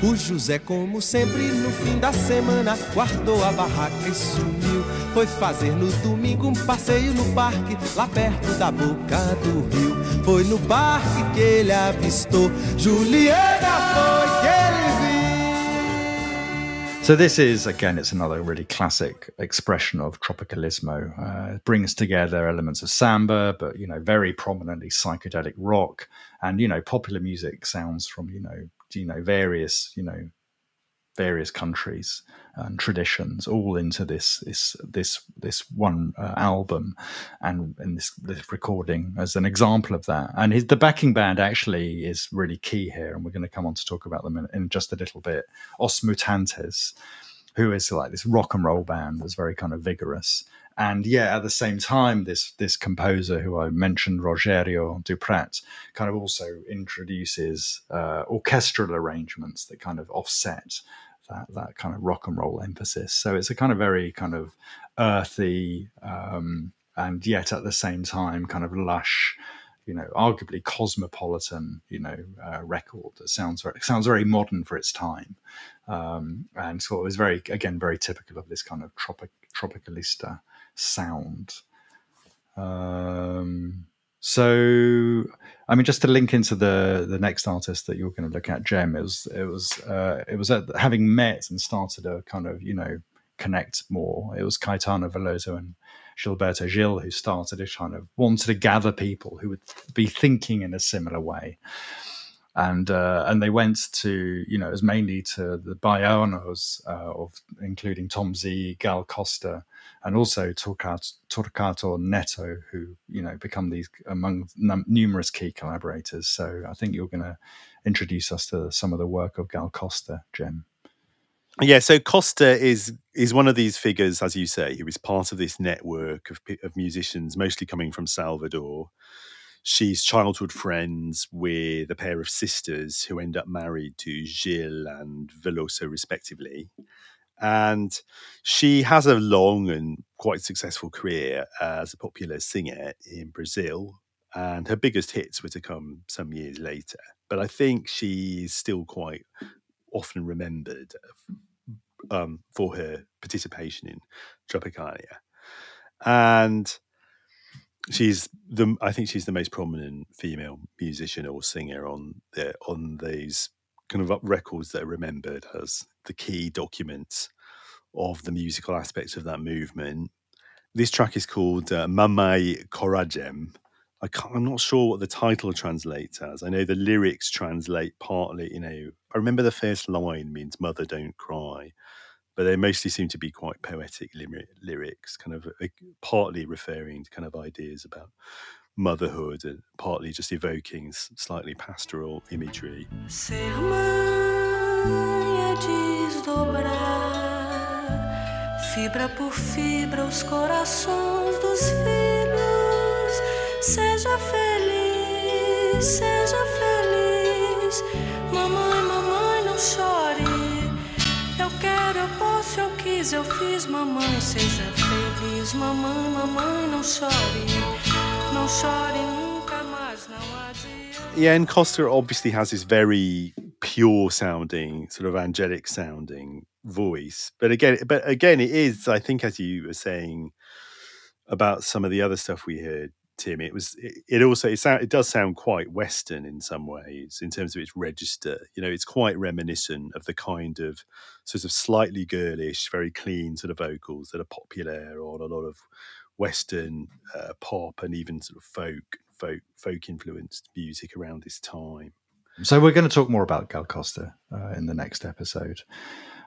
O José, como sempre, no fim da semana, guardou a barraca e sumiu. Foi fazer no domingo um passeio no parque, lá perto da boca do rio. Foi no parque que ele avistou, Juliana foi. So this is again, it's another really classic expression of tropicalismo. Uh, it brings together elements of samba, but you know, very prominently psychedelic rock, and you know, popular music sounds from you know you know various you know various countries and traditions all into this this this this one uh, album and in this, this recording as an example of that. And his, the backing band actually is really key here and we're going to come on to talk about them in, in just a little bit. Os mutantes who is like this rock and roll band that's very kind of vigorous. And yeah, at the same time, this this composer who I mentioned, Rogerio Duprat, kind of also introduces uh, orchestral arrangements that kind of offset that that kind of rock and roll emphasis. So it's a kind of very kind of earthy um, and yet at the same time kind of lush, you know, arguably cosmopolitan, you know, uh, record that sounds very, sounds very modern for its time, um, and so it was very again very typical of this kind of tropic tropicalista sound. Um, so, I mean, just to link into the the next artist that you're going to look at, Jem, it was it was uh, it was at, having met and started a kind of you know connect more. It was Caetano Veloso and Gilberto Gil who started it, kind of wanted to gather people who would be thinking in a similar way and uh, and they went to you know it was mainly to the baianos uh, of including Tom Zé, Gal Costa, and also Torquato, Neto, who you know become these among num- numerous key collaborators. So I think you're going to introduce us to some of the work of Gal Costa, Jem. Yeah, so Costa is is one of these figures, as you say, who is part of this network of of musicians, mostly coming from Salvador she's childhood friends with a pair of sisters who end up married to Gil and Veloso, respectively. And she has a long and quite successful career as a popular singer in Brazil. And her biggest hits were to come some years later. But I think she's still quite often remembered um, for her participation in Tropicalia. And she's the I think she's the most prominent female musician or singer on the on these kind of records that are remembered as the key documents of the musical aspects of that movement. This track is called uh, Mamãe Coragem. I am not sure what the title translates as. I know the lyrics translate partly, you know, I remember the first line means mother don't cry but they mostly seem to be quite poetic lyrics, kind of uh, partly referring to kind of ideas about motherhood and partly just evoking slightly pastoral imagery. É desdobrar fibra por fibra os corações dos filhos. Seja feliz, seja feliz, mamãe, mamãe, não chore. Eu quero, eu posso, eu quis, eu fiz, mamãe, seja feliz, mamãe, mamãe, não chore, não chore nunca mais, não adianta. Yeah, and Costa obviously has this very pure sounding, sort of angelic sounding voice. But again, but again, it is, I think, as you were saying about some of the other stuff we heard, Tim. It was it, it also it sound it does sound quite Western in some ways in terms of its register. You know, it's quite reminiscent of the kind of sort of slightly girlish, very clean sort of vocals that are popular on a lot of Western uh, pop and even sort of folk folk folk influenced music around this time. So we're going to talk more about Gal Costa uh, in the next episode.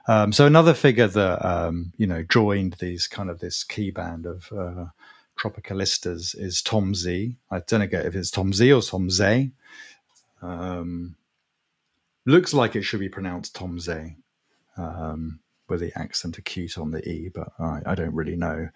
Um, so another figure that um, you know joined these kind of this key band of uh, Tropicalistas is Tom Z. I don't know if it's Tom Z or Tom Z. Um, looks like it should be pronounced Tom Z um, with the accent acute on the E, but I, I don't really know.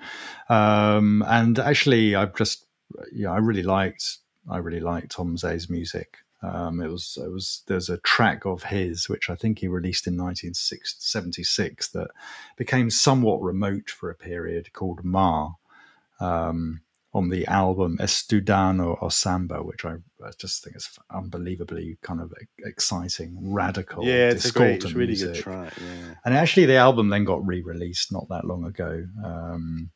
Um, and actually, I've just, yeah, I really liked, I really liked Tom Zé's music. Um, it was, it was, there's a track of his, which I think he released in 1976 that became somewhat remote for a period called Ma um, on the album Estudando o Samba, which I, I, just think is unbelievably kind of exciting, radical. Yeah, it's a great, it's really music. good track. Yeah. And actually, the album then got re-released not that long ago. Um,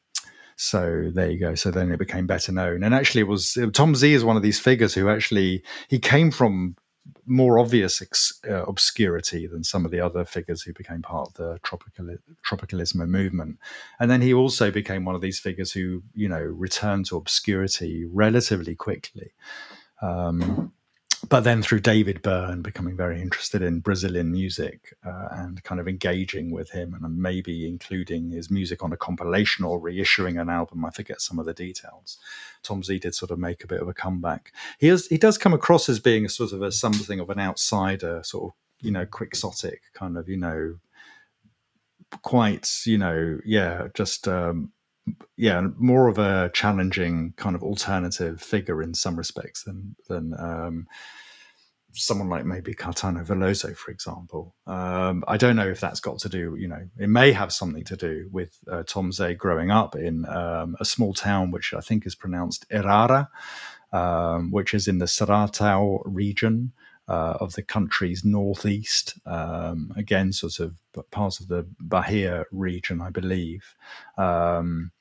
so there you go. So then it became better known. And actually, it was Tom Zé is one of these figures who actually he came from more obvious ex, uh, obscurity than some of the other figures who became part of the tropical tropicalismo movement. And then he also became one of these figures who, you know, returned to obscurity relatively quickly. Um, but then through David Byrne becoming very interested in Brazilian music uh, and kind of engaging with him and maybe including his music on a compilation or reissuing an album. I forget some of the details. Tom Zé did sort of make a bit of a comeback. He has, he does come across as being a sort of a something of an outsider, sort of you know quixotic kind of you know quite you know yeah just um, yeah, more of a challenging kind of alternative figure in some respects than than um, someone like maybe Caetano Veloso, for example. Um, I don't know if that's got to do, you know, it may have something to do with uh, Tom Zé growing up in um, a small town which I think is pronounced Arara, um, which is in the Sertão region. Uh, of the country's northeast, um, again, sort of part of the Bahia region, I believe. Um,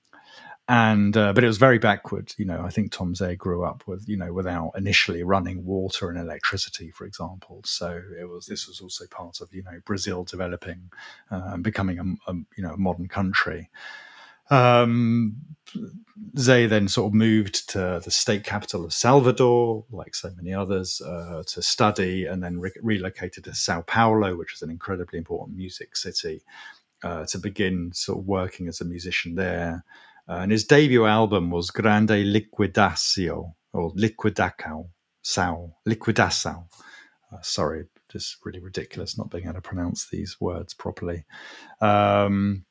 and uh, but it was very backward. You know, I think Tom Zé grew up with you know without initially running water and electricity, for example. So it was this was also part of you know Brazil developing uh, and becoming a, a, you know a modern country. Um, Zé then sort of moved to the state capital of Salvador, like so many others, uh, to study, and then re- relocated to Sao Paulo, which is an incredibly important music city, uh, to begin sort of working as a musician there. And his debut album was Grande Liquidacio or Liquidação, Sao, Liquidação. Uh, sorry, just really ridiculous not being able to pronounce these words properly. Um,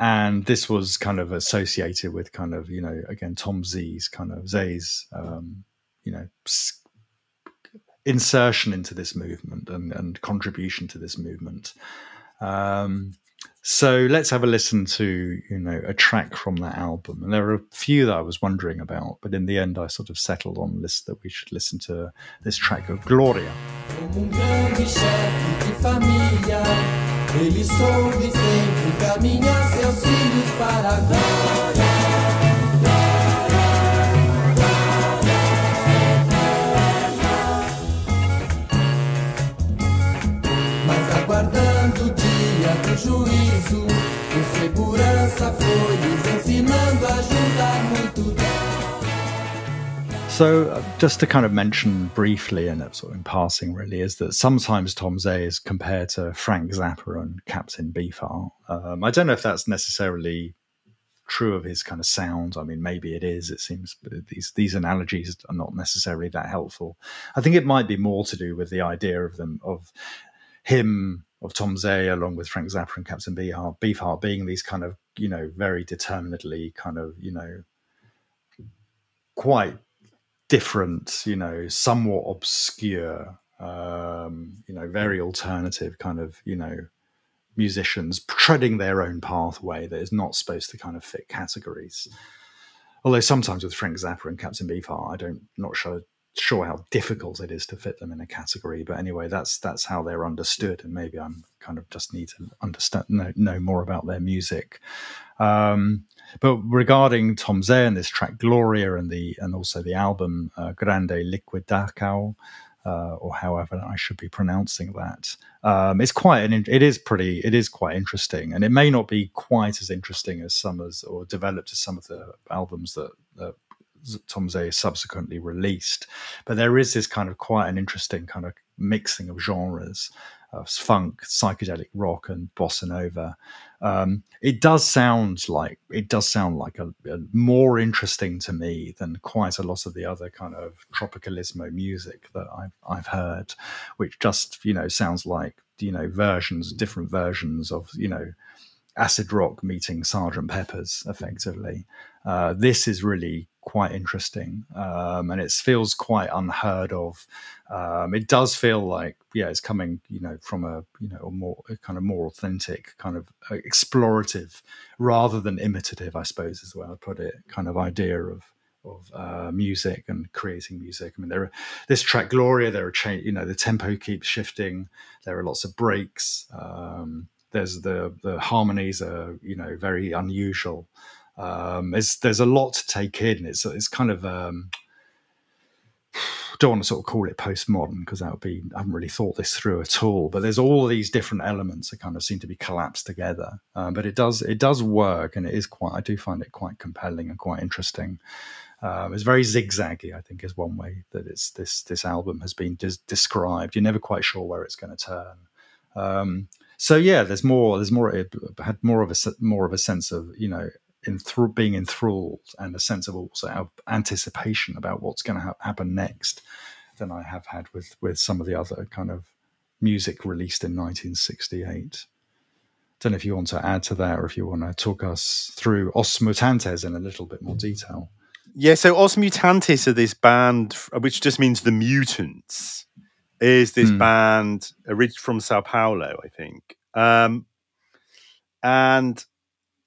and this was kind of associated with kind of you know again Tom Zé's kind of Zé's um, you know insertion into this movement and, and contribution to this movement. Um, so let's have a listen to you know a track from that album, and there are a few that I was wondering about, but in the end I sort of settled on this that we should listen to uh, this track of Gloria. Ele soube sempre caminhar seus filhos para a glória. Juízo. Segurança ensinando a juntar muito So, uh, just to kind of mention briefly and sort of in passing, really, is that sometimes Tom Zé is compared to Frank Zappa and Captain Beefheart. Um, I don't know if that's necessarily true of his kind of sound. I mean, maybe it is. It seems these these analogies are not necessarily that helpful. I think it might be more to do with the idea of them of him of Tom Zé along with Frank Zappa and Captain Beefheart, Beefheart being these kind of you know very determinedly kind of you know quite different, you know, somewhat obscure, um, you know, very alternative kind of you know musicians treading their own pathway that is not supposed to kind of fit categories. Although sometimes with Frank Zappa and Captain Beefheart, I don't not sure sure how difficult it is to fit them in a category but anyway that's that's how they're understood and maybe i'm kind of just need to understand know, know more about their music um, but regarding tom zé and this track gloria and the and also the album uh, grande liquidação uh, or however I should be pronouncing that. Um, it's quite an, it is pretty, it is quite interesting, and it may not be quite as interesting as some as or developed as some of the albums that, that Tom Zé subsequently released. But there is this kind of quite an interesting kind of mixing of genres of funk, psychedelic rock, and bossa nova. Um, it does sound like it does sound like a, a, more interesting to me than quite a lot of the other kind of tropicalismo music that I've I've heard, which just you know sounds like you know versions, different versions of you know acid rock meeting Sergeant Pepper's effectively. Uh, this is really quite interesting, um, and it feels quite unheard of. Um, it does feel like, yeah, it's coming, you know, from a you know a more a kind of more authentic, kind of uh, explorative, rather than imitative, I suppose is the way I put it. Kind of idea of of uh, music and creating music. I mean, there are this track Gloria. There are change. You know, the tempo keeps shifting. There are lots of breaks. Um, there's the the harmonies are you know very unusual. Um, there's a lot to take in. It's it's kind of um, don't want to sort of call it postmodern because that would be I haven't really thought this through at all. But there's all these different elements that kind of seem to be collapsed together. Um, but it does it does work, and it is quite I do find it quite compelling and quite interesting. Um, it's very zigzaggy, I think, is one way that it's this this album has been des- described. You're never quite sure where it's going to turn. Um, so yeah, there's more. There's more. It had more of a more of a sense of you know enthr- being enthralled and a sense of also anticipation about what's going to ha- happen next than I have had with with some of the other kind of music released in 1968. I Don't know if you want to add to that or if you want to talk us through Os Mutantes in a little bit more detail. Yeah, so Os Mutantes are this band, which just means the mutants, is this Hmm. band orig- from Sao Paulo, I think. Um, and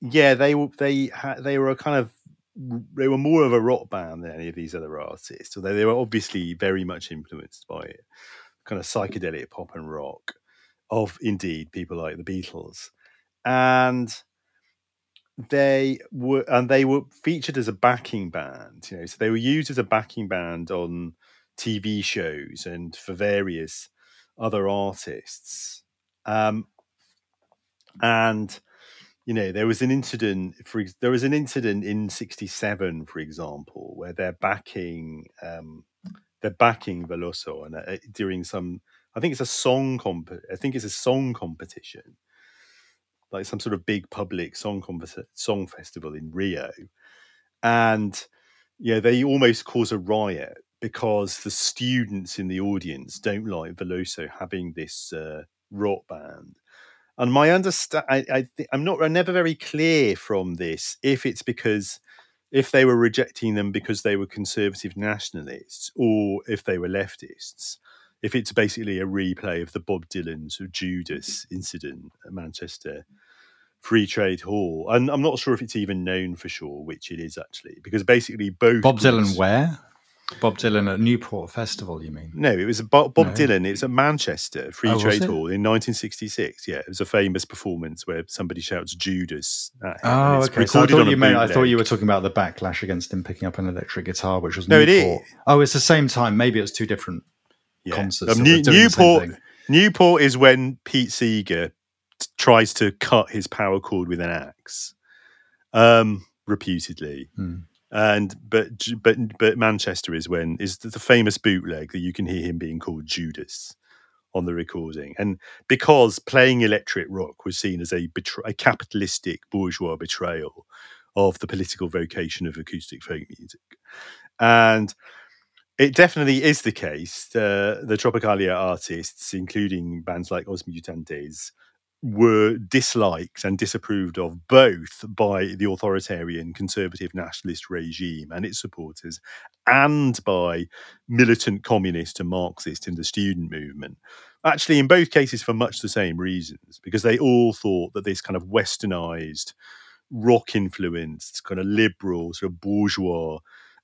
yeah, they were they they were a kind of they were more of a rock band than any of these other artists, although they were obviously very much influenced by it, kind of psychedelic pop and rock of indeed people like the Beatles, and they were and they were featured as a backing band you know so they were used as a backing band on tv shows and for various other artists. Um and you know there was an incident for there was an incident in 67 for example where they're backing um they're backing veloso and uh, during some i think it's a song comp i think it's a song competition like some sort of big public song conversa- song festival in Rio, and yeah, they almost cause a riot because the students in the audience don't like Veloso having this uh, rock band. And my understand, I, I I'm not, I'm never very clear from this if it's because if they were rejecting them because they were conservative nationalists or if they were leftists. If it's basically a replay of the Bob Dylan's of Judas incident at Manchester Free Trade Hall, and I'm not sure if it's even known for sure which it is actually, because basically both Bob Dylan, where? Bob Dylan at Newport Festival, you mean? No, it was Bob, Bob No. Dylan. It's at Manchester Free Oh, Trade? Hall in 1966. Yeah, it was a famous performance where somebody shouts Judas. At him, Oh, it's okay. So I thought you meant I thought you were talking about the backlash against him picking up an electric guitar, which was No, it Newport. is. Oh, it's the same time. Maybe it was two different Yeah. concerts. Um, New- doing the same Newport. Newport is when Pete Seeger t- tries to cut his power cord with an axe, um, reputedly. Hmm. And but but but Manchester is when is the, famous bootleg that you can hear him being called Judas on the recording, and because playing electric rock was seen as a betray- a capitalistic bourgeois betrayal of the political vocation of acoustic folk music, and it definitely is the case. Uh, the Tropicalia artists, including bands like Os Mutantes, were disliked and disapproved of both by the authoritarian conservative nationalist regime and its supporters and by militant communist and Marxist in the student movement. Actually, in both cases, for much the same reasons, because they all thought that this kind of westernized, rock influenced, kind of liberal, sort of bourgeois,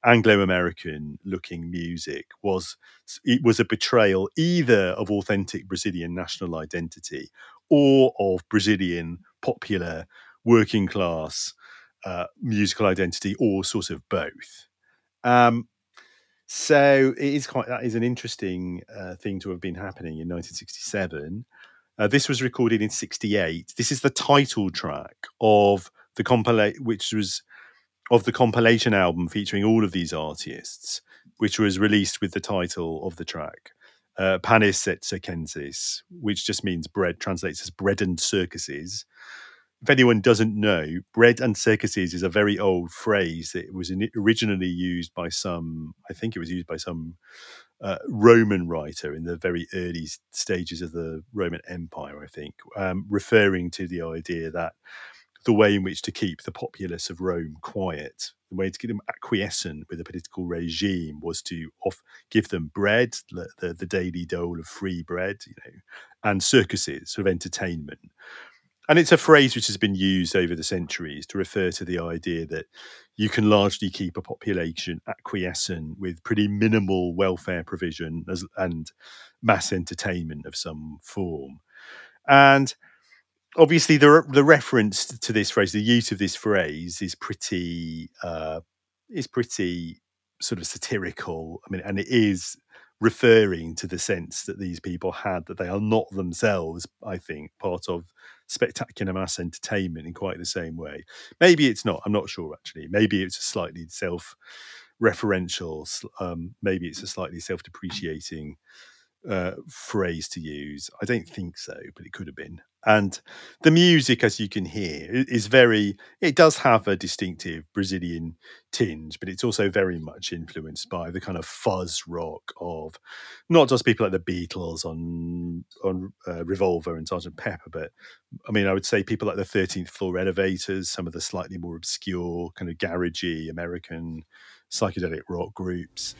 Anglo American looking music was it was a betrayal either of authentic Brazilian national identity or of Brazilian popular working class uh, musical identity, or sort of both. Um, so it is quite that is an interesting uh, thing to have been happening in 1967. Uh, this was recorded in 68. This is the title track of the compilation, which was of the compilation album featuring all of these artists, which was released with the title of the track, uh, Panis et Circenses, which just means bread, translates as bread and circuses. If anyone doesn't know, bread and circuses is a very old phrase that was in, originally used by some, I think it was used by some uh, Roman writer in the very early stages of the Roman Empire, I think, um, referring to the idea that the way in which to keep the populace of Rome quiet, the way to get them acquiescent with the political regime was to off, give them bread, the, the, the daily dole of free bread, you know, and circuses, sort of entertainment. And it's a phrase which has been used over the centuries to refer to the idea that you can largely keep a population acquiescent with pretty minimal welfare provision as, and mass entertainment of some form. And obviously the the reference to this phrase, the use of this phrase, is pretty uh, is pretty sort of satirical. I mean, and it is referring to the sense that these people had that they are not themselves. I think part of spectacular mass entertainment in quite the same way. Maybe it's not. I'm not sure actually. Maybe it's a slightly self referential. Um, maybe it's a slightly self-depreciating uh, phrase to use. I don't think so, but it could have been. And the music, as you can hear, is very, it does have a distinctive Brazilian tinge, but it's also very much influenced by the kind of fuzz rock of not just people like the Beatles on on uh, Revolver and Sgt. Pepper, but I mean, I would say people like the 13th Floor Elevators, some of the slightly more obscure, kind of garagey American psychedelic rock groups.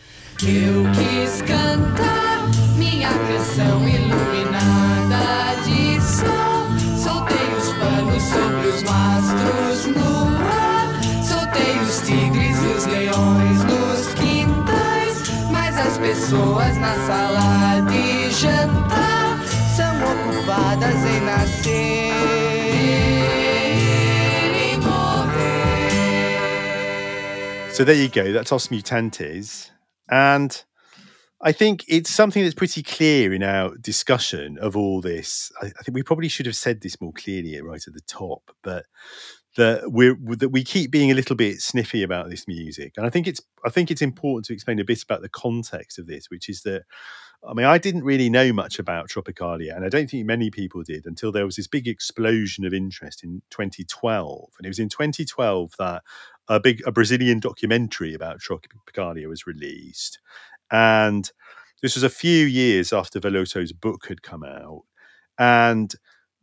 Soltei os panos sobre os mastros no ar. Soltei os tigres e os leões nos quintais. Mas as pessoas na sala de jantar são ocupadas em nascer. So there you go. That's Os Mutantes. And I think it's something that's pretty clear in our discussion of all this. I, I think we probably should have said this more clearly right at the top, but that we that we keep being a little bit sniffy about this music, and I think it's I think it's important to explain a bit about the context of this, which is that I mean I didn't really know much about Tropicalia, and I don't think many people did until there was this big explosion of interest in 2012, and it was in 2012 that a big a Brazilian documentary about Tropicalia was released, and this was a few years after Veloso's book had come out, and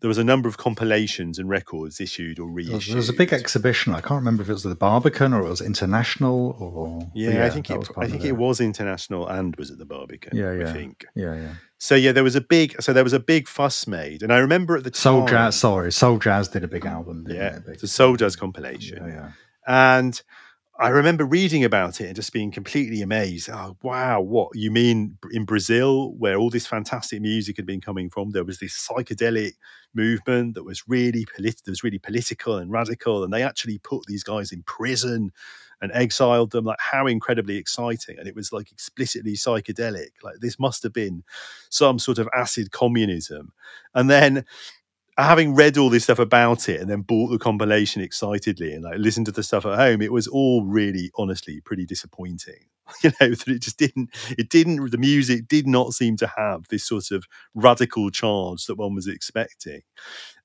there was a number of compilations and records issued or reissued. There was a big exhibition. I can't remember if it was the Barbican or it was international or yeah, yeah I think it I think it, it was international and was at the Barbican. Yeah, yeah, I think. Yeah, yeah. So yeah, there was a big so there was a big fuss made, and I remember at the time. Soul Jazz, sorry, Soul Jazz did a big album. yeah, it's a Soul Jazz compilation. Yeah, yeah. And I remember reading about it and just being completely amazed. Oh, wow, what you mean in Brazil, where all this fantastic music had been coming from? There was this psychedelic movement that was really polit- that was really political and radical, and they actually put these guys in prison and exiled them. Like how incredibly exciting! And it was like explicitly psychedelic. Like this must have been some sort of acid communism. And then having read all this stuff about it and then bought the compilation excitedly and like listened to the stuff at home, it was all really honestly pretty disappointing. You know, that it just didn't it didn't the music did not seem to have this sort of radical charge that one was expecting.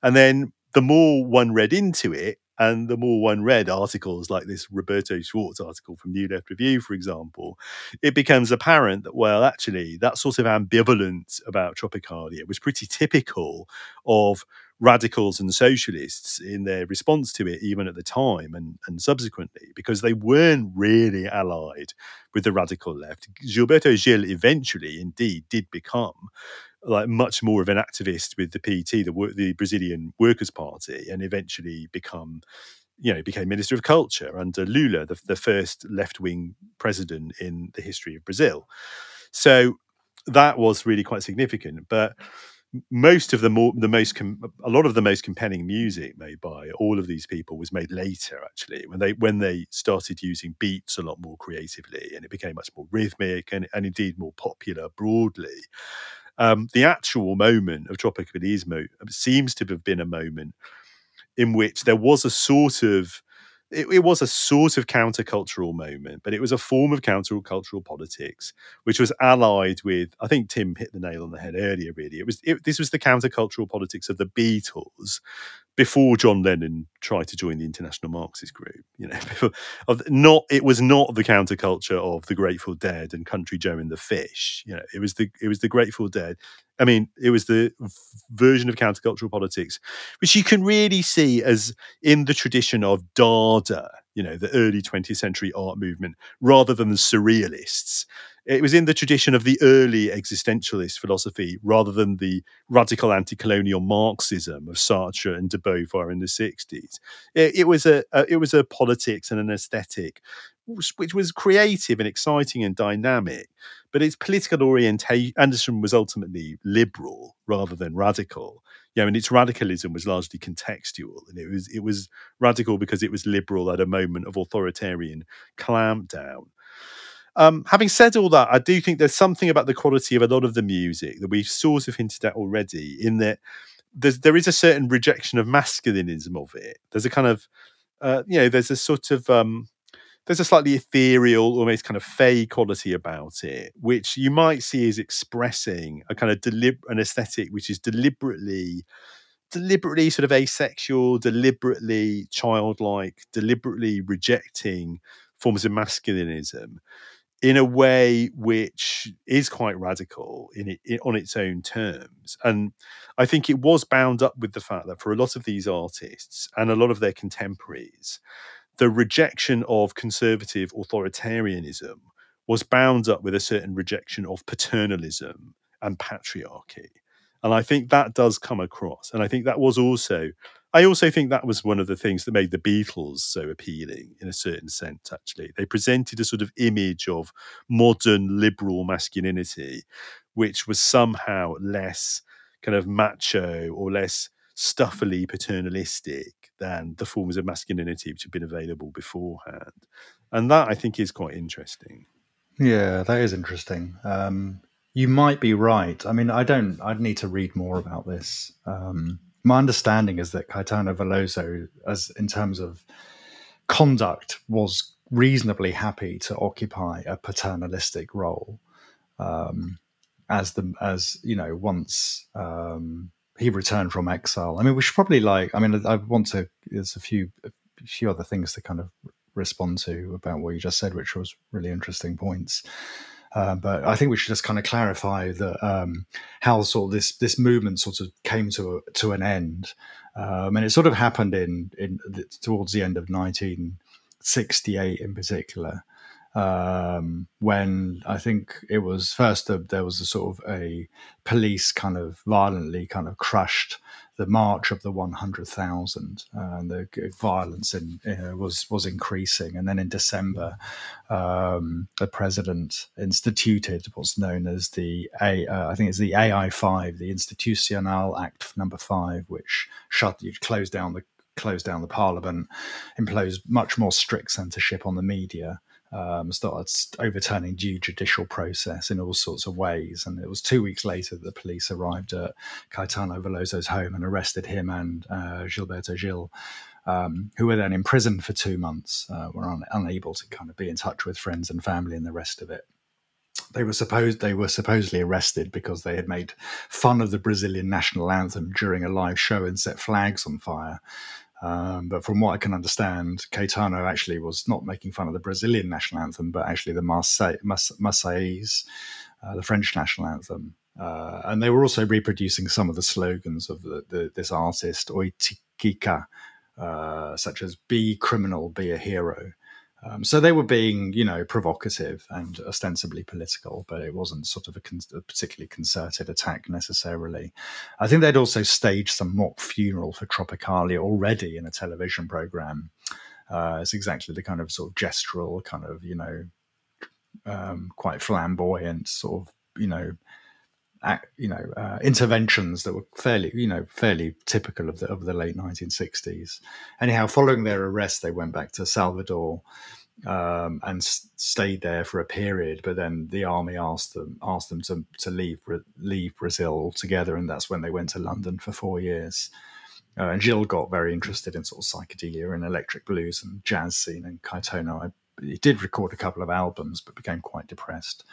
And then the more one read into it, and the more one read articles like this Roberto Schwarz article from New Left Review, for example, it becomes apparent that, well, actually, that sort of ambivalence about Tropicalia was pretty typical of radicals and socialists in their response to it, even at the time and, and subsequently, because they weren't really allied with the radical left. Gilberto Gil eventually, indeed, did become like much more of an activist with the PT, the the Brazilian Workers' Party, and eventually become, you know, became Minister of Culture under Lula, the, the first left wing president in the history of Brazil. So that was really quite significant, but most of the more the most com- a lot of the most compelling music made by all of these people was made later actually when they when they started using beats a lot more creatively and it became much more rhythmic and, and indeed more popular broadly um, the actual moment of Tropic of Tropicalismo seems to have been a moment in which there was a sort of it, it, was a sort of countercultural moment, but it was a form of countercultural politics, which was allied with. I think Tim hit the nail on the head earlier. Really, it was it, this was the countercultural politics of the Beatles, before John Lennon tried to join the International Marxist Group. You know, not it was not the counterculture of the Grateful Dead and Country Joe and the Fish. You know, it was the it was the Grateful Dead. I mean, it was the version of countercultural politics, which you can really see as in the tradition of Dada, you know, the early 20th century art movement, rather than the surrealists it was in the tradition of the early existentialist philosophy rather than the radical anti-colonial Marxism of Sartre and de Beauvoir in the 60s. It, it was a, a, it was a politics and an aesthetic which was creative and exciting and dynamic, but its political orientation Anderson was ultimately liberal rather than radical. Know, and its radicalism was largely contextual, and it was it was radical because it was liberal at a moment of authoritarian clampdown. Um, having said all that, I do think there's something about the quality of a lot of the music that we've sort of hinted at already, in that there's, there is a certain rejection of masculinism of it. There's a kind of, uh, you know, there's a sort of, um, there's a slightly ethereal, almost kind of fey quality about it, which you might see as expressing a kind of delib- an aesthetic which is deliberately deliberately sort of asexual, deliberately childlike, deliberately rejecting forms of masculinism in a way which is quite radical in it, in, on its own terms. And I think it was bound up with the fact that for a lot of these artists and a lot of their contemporaries, the rejection of conservative authoritarianism was bound up with a certain rejection of paternalism and patriarchy. And I think that does come across. And I think that was also, I also think that was one of the things that made the Beatles so appealing in a certain sense, actually. They presented a sort of image of modern liberal masculinity, which was somehow less kind of macho or less stuffily paternalistic than the forms of masculinity which had been available beforehand. And that I think is quite interesting. Yeah, that is interesting. Um, you might be right. I mean, I don't. I'd need to read more about this. Um, my understanding is that Caetano Veloso, as in terms of conduct, was reasonably happy to occupy a paternalistic role, um, as the as you know once um, he returned from exile. I mean, we should probably like. I mean, I want to. There's a few a few other things to kind of respond to about what you just said, which was really interesting points. Uh, but I think we should just kind of clarify that um, how sort of this this movement sort of came to to an end, um, and it sort of happened in in towards the end of 1968 in particular, um, when I think it was first a, there was a sort of a police kind of violently kind of crushed the march of the 100,000 uh, and the violence in, uh, was was increasing. And then in December, um, the president instituted what's known as the A, uh, I think it's the AI five, the Institutional Act Number Five, which shut you closed down the closed down the parliament, imposed much more strict censorship on the media um, started overturning due judicial process in all sorts of ways. And it was two weeks later that the police arrived at Caetano Veloso's home and arrested him and uh, Gilberto Gil, um, who were then imprisoned for two months, uh, were un- unable to kind of be in touch with friends and family and the rest of it. They were supposed they were supposedly arrested because they had made fun of the Brazilian national anthem during a live show and set flags on fire. Um, but from what I can understand, Caetano actually was not making fun of the Brazilian national anthem, but actually the Marseille, Marseillaise, uh, the French national anthem. Uh, and they were also reproducing some of the slogans of the, the, this artist, Oiticica, uh, such as be criminal, be a hero. Um, so they were being, you know, provocative and ostensibly political, but it wasn't sort of a, con- a, particularly concerted attack necessarily. I think they'd also staged some mock funeral for Tropicalia already in a television program. Uh, it's exactly the kind of sort of gestural, kind of, you know, um, quite flamboyant sort of, you know, you know uh, interventions that were fairly you know fairly typical of the of the late 1960s anyhow following their arrest they went back to salvador um, and s- stayed there for a period but then the army asked them asked them to, to leave leave brazil altogether and that's when they went to london for four years. Uh, and Gil got very interested in sort of psychedelia and electric blues and jazz scene and Caetano I, he did record a couple of albums but became quite depressed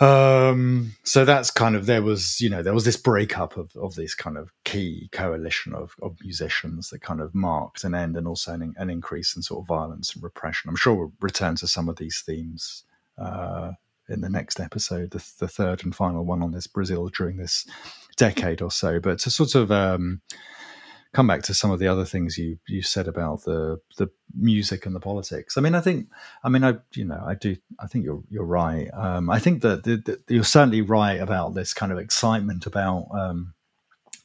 um, so that's kind of there was you know there was this breakup of of this kind of key coalition of of musicians that kind of marked an end and also an, an increase in sort of violence and repression. I'm sure we'll return to some of these themes uh, in the next episode, the, the third and final one on this Brazil during this decade or so. But to sort of um, come back to some of the other things you you said about the the music and the politics. I mean, I think, I mean, I you know, I do, I think you're you're right. Um, I think that you're certainly right about this kind of excitement about um,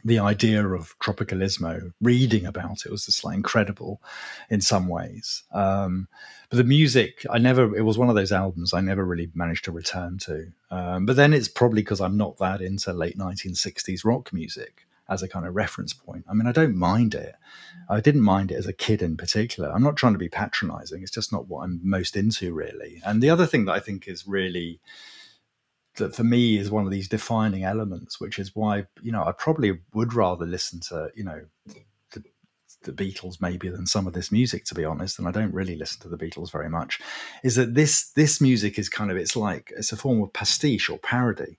the idea of tropicalismo. Reading about it was just like incredible in some ways. Um, but the music, I never. It was one of those albums I never really managed to return to. Um, but then it's probably because I'm not that into late 1960s rock music as a kind of reference point. I mean, I don't mind it. I didn't mind it as a kid in particular. I'm not trying to be patronizing. It's just not what I'm most into, really. And the other thing that I think is really that for me is one of these defining elements, which is why, you know, I probably would rather listen to, you know, the the Beatles maybe than some of this music, to be honest. And I don't really listen to the Beatles very much. Is that this this music is kind of it's like it's a form of pastiche or parody.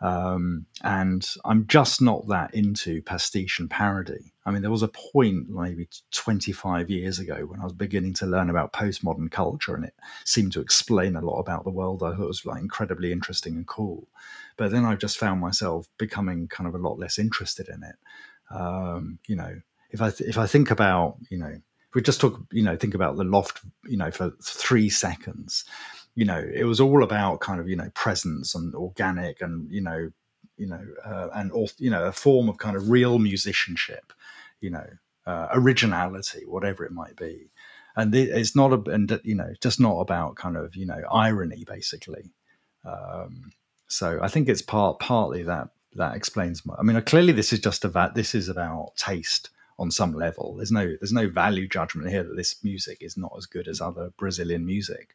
Um, and I'm just not that into pastiche and parody. I mean, there was a point maybe 25 years ago when I was beginning to learn about postmodern culture, and it seemed to explain a lot about the world. I thought it was like incredibly interesting and cool. But then I just found myself becoming kind of a lot less interested in it. Um, you know, if I th- if I think about, you know, if we just talk, you know, think about the loft, you know, for three seconds you know, it was all about kind of you know presence and organic and you know, you know, uh, and you know, a form of kind of real musicianship, you know, uh, originality, whatever it might be. And it's not a, and you know, just not about kind of you know irony, basically. Um, so I think it's part partly that that explains. My, I mean, clearly this is just about this is about taste on some level. There's no there's no value judgment here that this music is not as good as other Brazilian music.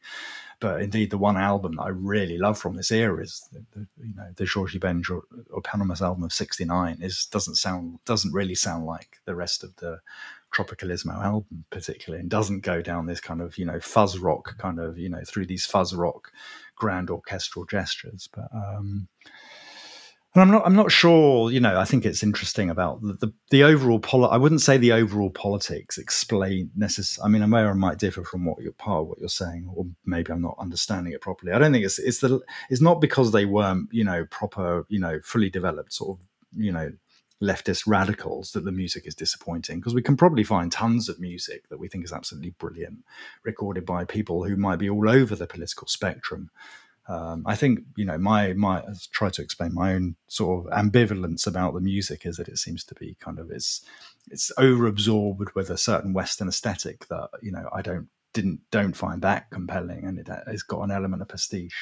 But indeed, the one album that I really love from this era is the, the you know the Jorge Ben or eponymous album of '69. is doesn't sound doesn't really sound like the rest of the Tropicalismo album particularly, and doesn't go down this kind of you know fuzz rock kind of you know through these fuzz rock grand orchestral gestures. But um, and I'm not. I'm not sure. You know, I think it's interesting about the the, the overall poli- I wouldn't say the overall politics explain necessarily. I mean, I'm aware I might differ from what you're part of what you're saying, or maybe I'm not understanding it properly. I don't think it's it's the it's not because they weren't you know proper you know fully developed sort of you know leftist radicals that the music is disappointing because we can probably find tons of music that we think is absolutely brilliant recorded by people who might be all over the political spectrum um, I think you know my my try to explain my own sort of ambivalence about the music is that it seems to be kind of it's it's overabsorbed with a certain Western aesthetic that you know I don't didn't don't find that compelling and it, has got an element of prestige.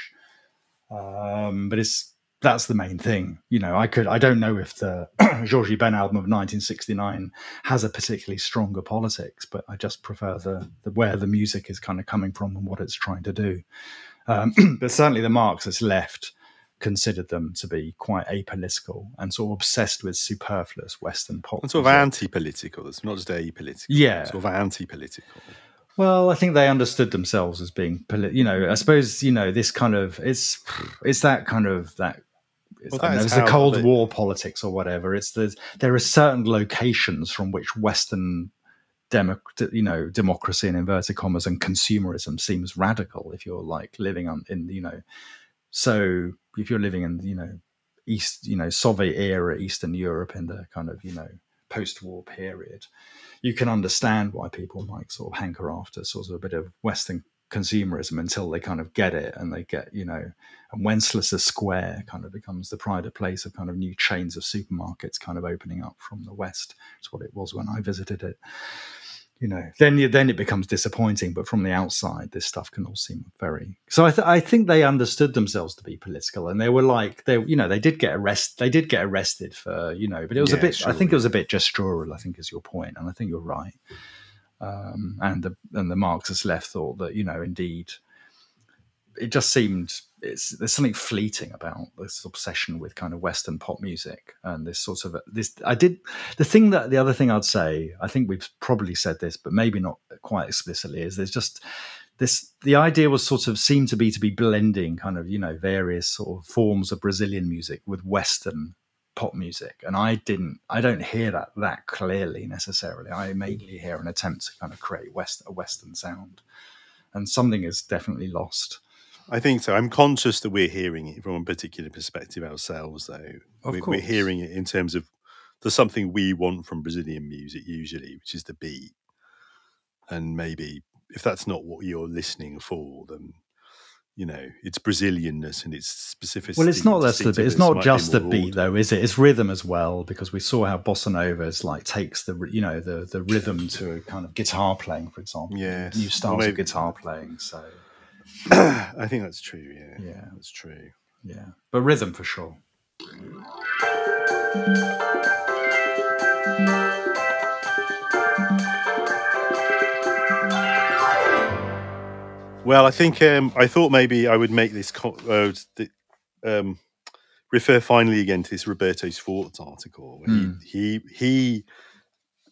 Um, but it's that's the main thing. You know, I could I don't know if the Jorge Ben album of 1969 has a particularly stronger politics, but I just prefer the, the where the music is kind of coming from and what it's trying to do. Um, but certainly the Marxist left considered them to be quite apolitical and sort of obsessed with superfluous Western pop. And sort of anti-political. It's not just apolitical. Yeah. Sort of anti-political. Well, I think they understood themselves as being, you know, I suppose, you know, this kind of, it's, it's that kind of, that well, that know, it's the Cold they... War politics or whatever. It's the, there are certain locations from which Western demo, you know, democracy in inverted commas and consumerism seems radical if you're like living on in, you know, so if you're living in, you know, East, you know, Soviet era Eastern Europe in the kind of, you know, post-war period, you can understand why people might sort of hanker after sort of a bit of Western consumerism until they kind of get it and they get, you know, and Wenceslas Square kind of becomes the pride of place of kind of new chains of supermarkets kind of opening up from the West. It's what it was when I visited it you know, then you, then it becomes disappointing. But from the outside, this stuff can all seem very. So I, th- I think they understood themselves to be political, and they were like they, you know, they did get arrested. They did get arrested for, you know, but it was yeah, a bit. I think it was a bit gestural. I think is your point, and I think you're right. Um, and the and the Marxist left thought that you know, indeed, it just seemed it's there's something fleeting about this obsession with kind of Western pop music and this sort of this. I did the thing that the other thing I'd say. I think we've probably said this, but maybe not quite explicitly. Is there's just this the idea was sort of seemed to be to be blending kind of you know various sort of forms of Brazilian music with Western pop music and i didn't i don't hear that that clearly necessarily i mainly hear an attempt to kind of create west a western sound and something is definitely lost I think so. I'm conscious that we're hearing it from a particular perspective ourselves, though. Of we're, course. we're hearing it in terms of there's something we want from Brazilian music usually, which is the beat. And maybe if that's not what you're listening for, then you know it's Brazilianness and it's specific. Well, it's not that's the bit. It's not just the beat though, is it? It's rhythm as well because we saw how bossa novas like takes the you know the the rhythm to a kind of guitar playing, for example. Yes, new styles well, of guitar playing. So I think that's true. Yeah, yeah, that's true. Yeah, but rhythm for sure. Well, I think um, I thought maybe I would make this co- uh, um, refer finally again to this Roberto Schwarz article. Mm. He, he he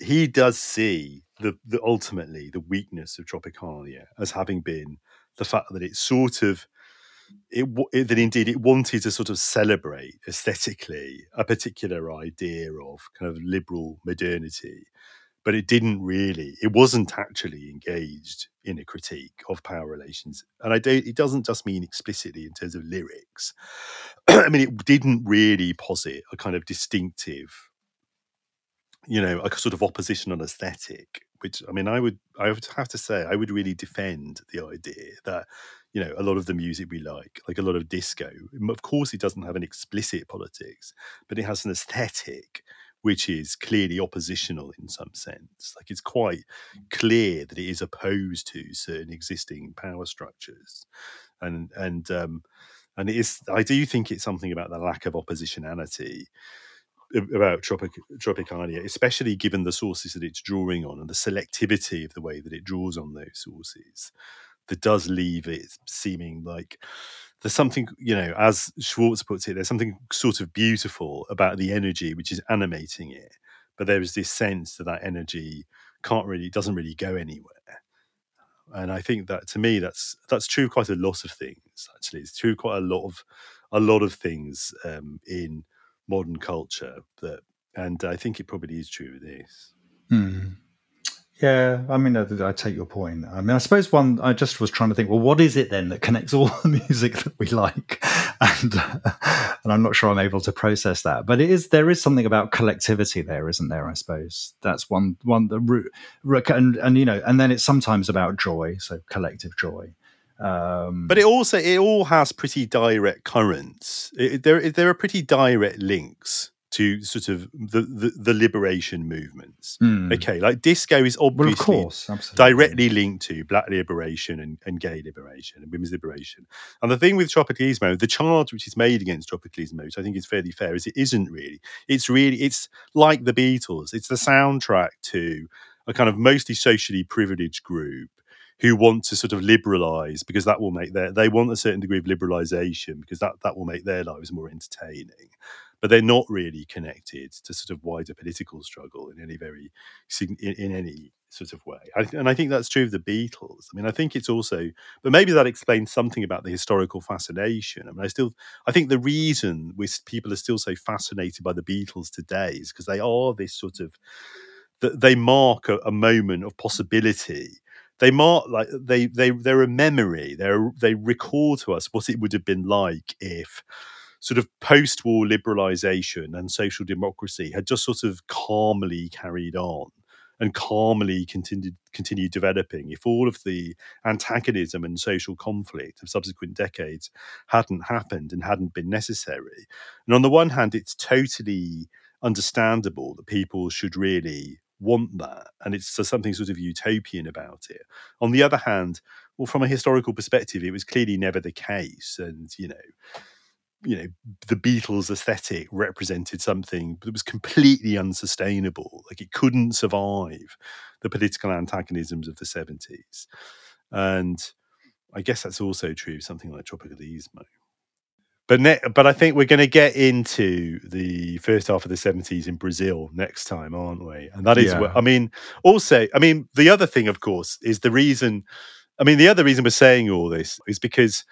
he does see the, the ultimately the weakness of Tropicalia as having been the fact that it sort of it, it, that indeed it wanted to sort of celebrate aesthetically a particular idea of kind of liberal modernity but it didn't really it wasn't actually engaged in a critique of power relations. And i don't it doesn't just mean explicitly in terms of lyrics. I mean it didn't really posit a kind of distinctive you know a sort of opposition on aesthetic which i mean i would i would have to say i would really defend the idea that you know a lot of the music we like like a lot of disco of course it doesn't have an explicit politics but it has an aesthetic which is clearly oppositional in some sense. Like it's quite clear that it is opposed to certain existing power structures. And and um and it is i do think it's something about the lack of oppositionality about Tropic, Tropicalia, especially given the sources that it's drawing on and the selectivity of the way that it draws on those sources, that does leave it seeming like there's something, you know, as Schwarz puts it, there's something sort of beautiful about the energy which is animating it. But there is this sense that that energy can't really, doesn't really go anywhere. And I think that to me, that's that's true quite a lot of things. Actually, it's true quite a lot of a lot of things um, in modern culture that, and I think it probably is true with this. Hmm. Yeah, I mean, I, I, take your point. I mean, I suppose one, I just was trying to think, well, what is it then that connects all the music that we like? And, uh, and I'm not sure I'm able to process that, but it is, there is something about collectivity there, isn't there? I suppose that's one, one, the root, and, and, you know, and then it's sometimes about joy. So collective joy. Um, but it also, it all has pretty direct currents. It, there, there are pretty direct links to sort of the the, the liberation movements. Mm. Okay, like disco is obviously well, course, directly linked to black liberation and, and gay liberation and women's liberation. And the thing with Tropicalismo, the charge which is made against Tropicalismo, which I think is fairly fair, is it isn't really. It's really it's like the Beatles. It's the soundtrack to a kind of mostly socially privileged group who want to sort of liberalize because that will make their they want a certain degree of liberalization because that that will make their lives more entertaining but they're not really connected to sort of wider political struggle in any very in, in any sort of way. I, and I think that's true of the Beatles. I mean, I think it's also, but maybe that explains something about the historical fascination. I mean, I still, I think the reason we people are still so fascinated by the Beatles today is because they are this sort of, that they mark a, a moment of possibility they mark like they they they're a memory. They're they recall to us what it would have been like if sort of post war liberalization and social democracy had just sort of calmly carried on and calmly continued continued developing if all of the antagonism and social conflict of subsequent decades hadn't happened and hadn't been necessary and on the one hand it's totally understandable that people should really want that and it's something sort of utopian about it. On the other hand well from a historical perspective it was clearly never the case and you know you know the beatles aesthetic represented something that was completely unsustainable. Like it couldn't survive the political antagonisms of the 70s and i guess that's also true of something like tropicalismo but ne- but i think we're going to get into the first half of the 70s in brazil next time aren't we and that is yeah. what i mean also i mean the other thing of course is the reason i mean the other reason we're saying all this is because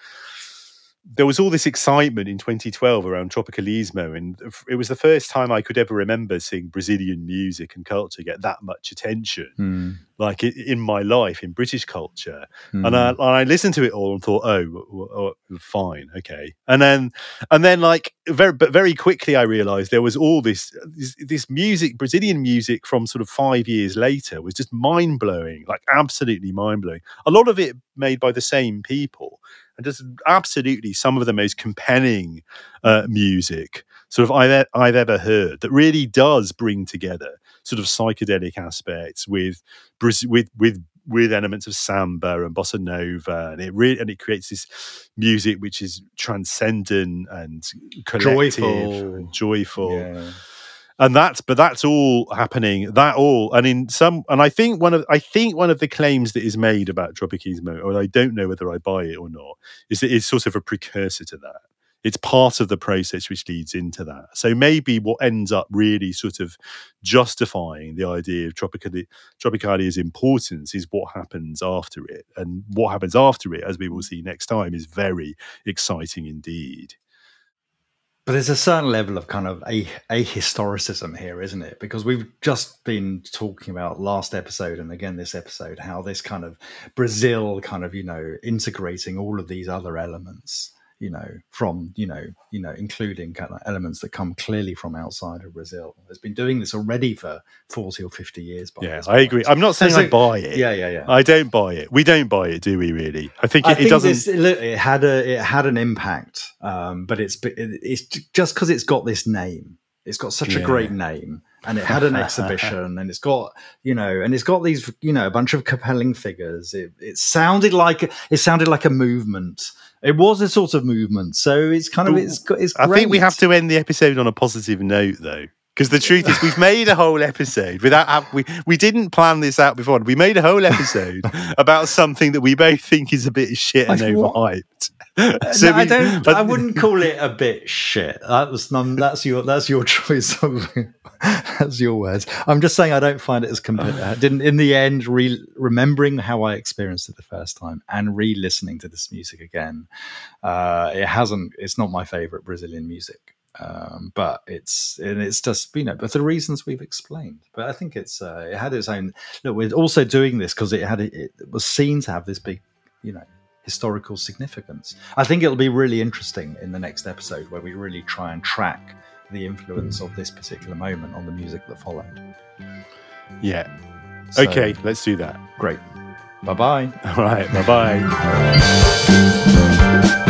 there was all this excitement in 2012 around Tropicalismo, and it was the first time I could ever remember seeing Brazilian music and culture get that much attention, mm. like in my life in British culture. Mm. And, I, and, I, listened to it all and thought, oh, oh, fine, okay. And then, and then, like very, but very quickly, I realised there was all this, this, this music, Brazilian music from sort of five years later, was just mind blowing, like absolutely mind blowing. A lot of it made by the same people and just absolutely some of the most compelling uh, music sort of I've, I've ever heard that really does bring together sort of psychedelic aspects with with with with elements of samba and bossa nova, and it really and it creates this music which is transcendent and collective joyful. and joyful. Yeah and that's but that's all happening that all and in some and i think one of i think one of the claims that is made about tropicismo or i don't know whether i buy it or not is that it's sort of a precursor to that it's part of the process which leads into that. So maybe what ends up really sort of justifying the idea of Tropicali- Tropicalia's importance is what happens after it. And what happens after it, as we will see next time, is very exciting indeed. But there's a certain level of kind of a, a historicism here, isn't it? Because we've just been talking about last episode and again this episode how this kind of Brazil kind of, you know, integrating all of these other elements you know, from you know, you know, including kind of elements that come clearly from outside of Brazil. Has been doing this already for forty or fifty years. yeah, I agree. I'm not saying so, I buy it. Yeah, yeah, yeah. I don't buy it. We don't buy it, do we? Really? I think it, I think it doesn't. This, it had a it had an impact, um, but it's it's just because it's got this name. It's got such yeah. a great name and it had an exhibition and it's got you know and it's got these you know a bunch of compelling figures it, it sounded like it sounded like a movement it was a sort of movement, so it's kind of it's it's. Great. I think we have to end the episode on a positive note, though. Because the truth is, we've made a whole episode without we we didn't plan this out before. We made a whole episode about something that we both think is a bit shit and overhyped. so no, we, I don't. But, I wouldn't call it a bit shit. That was none. That's your. That's your choice. that's your words. I'm just saying I don't find it as compelling. I didn't. In the end, re- remembering how I experienced it the first time and re-listening to this music again, uh, it hasn't. It's not my favorite Brazilian music. Um, but it's and it's just you know, but the reasons we've explained. But I think it's uh, it had its own. Look, we're also doing this because it had it was seen to have this big, you know, historical significance. I think it'll be really interesting in the next episode where we really try and track the influence of this particular moment on the music that followed. Yeah. So, okay, let's do that. Great. Bye bye. All right. Bye bye.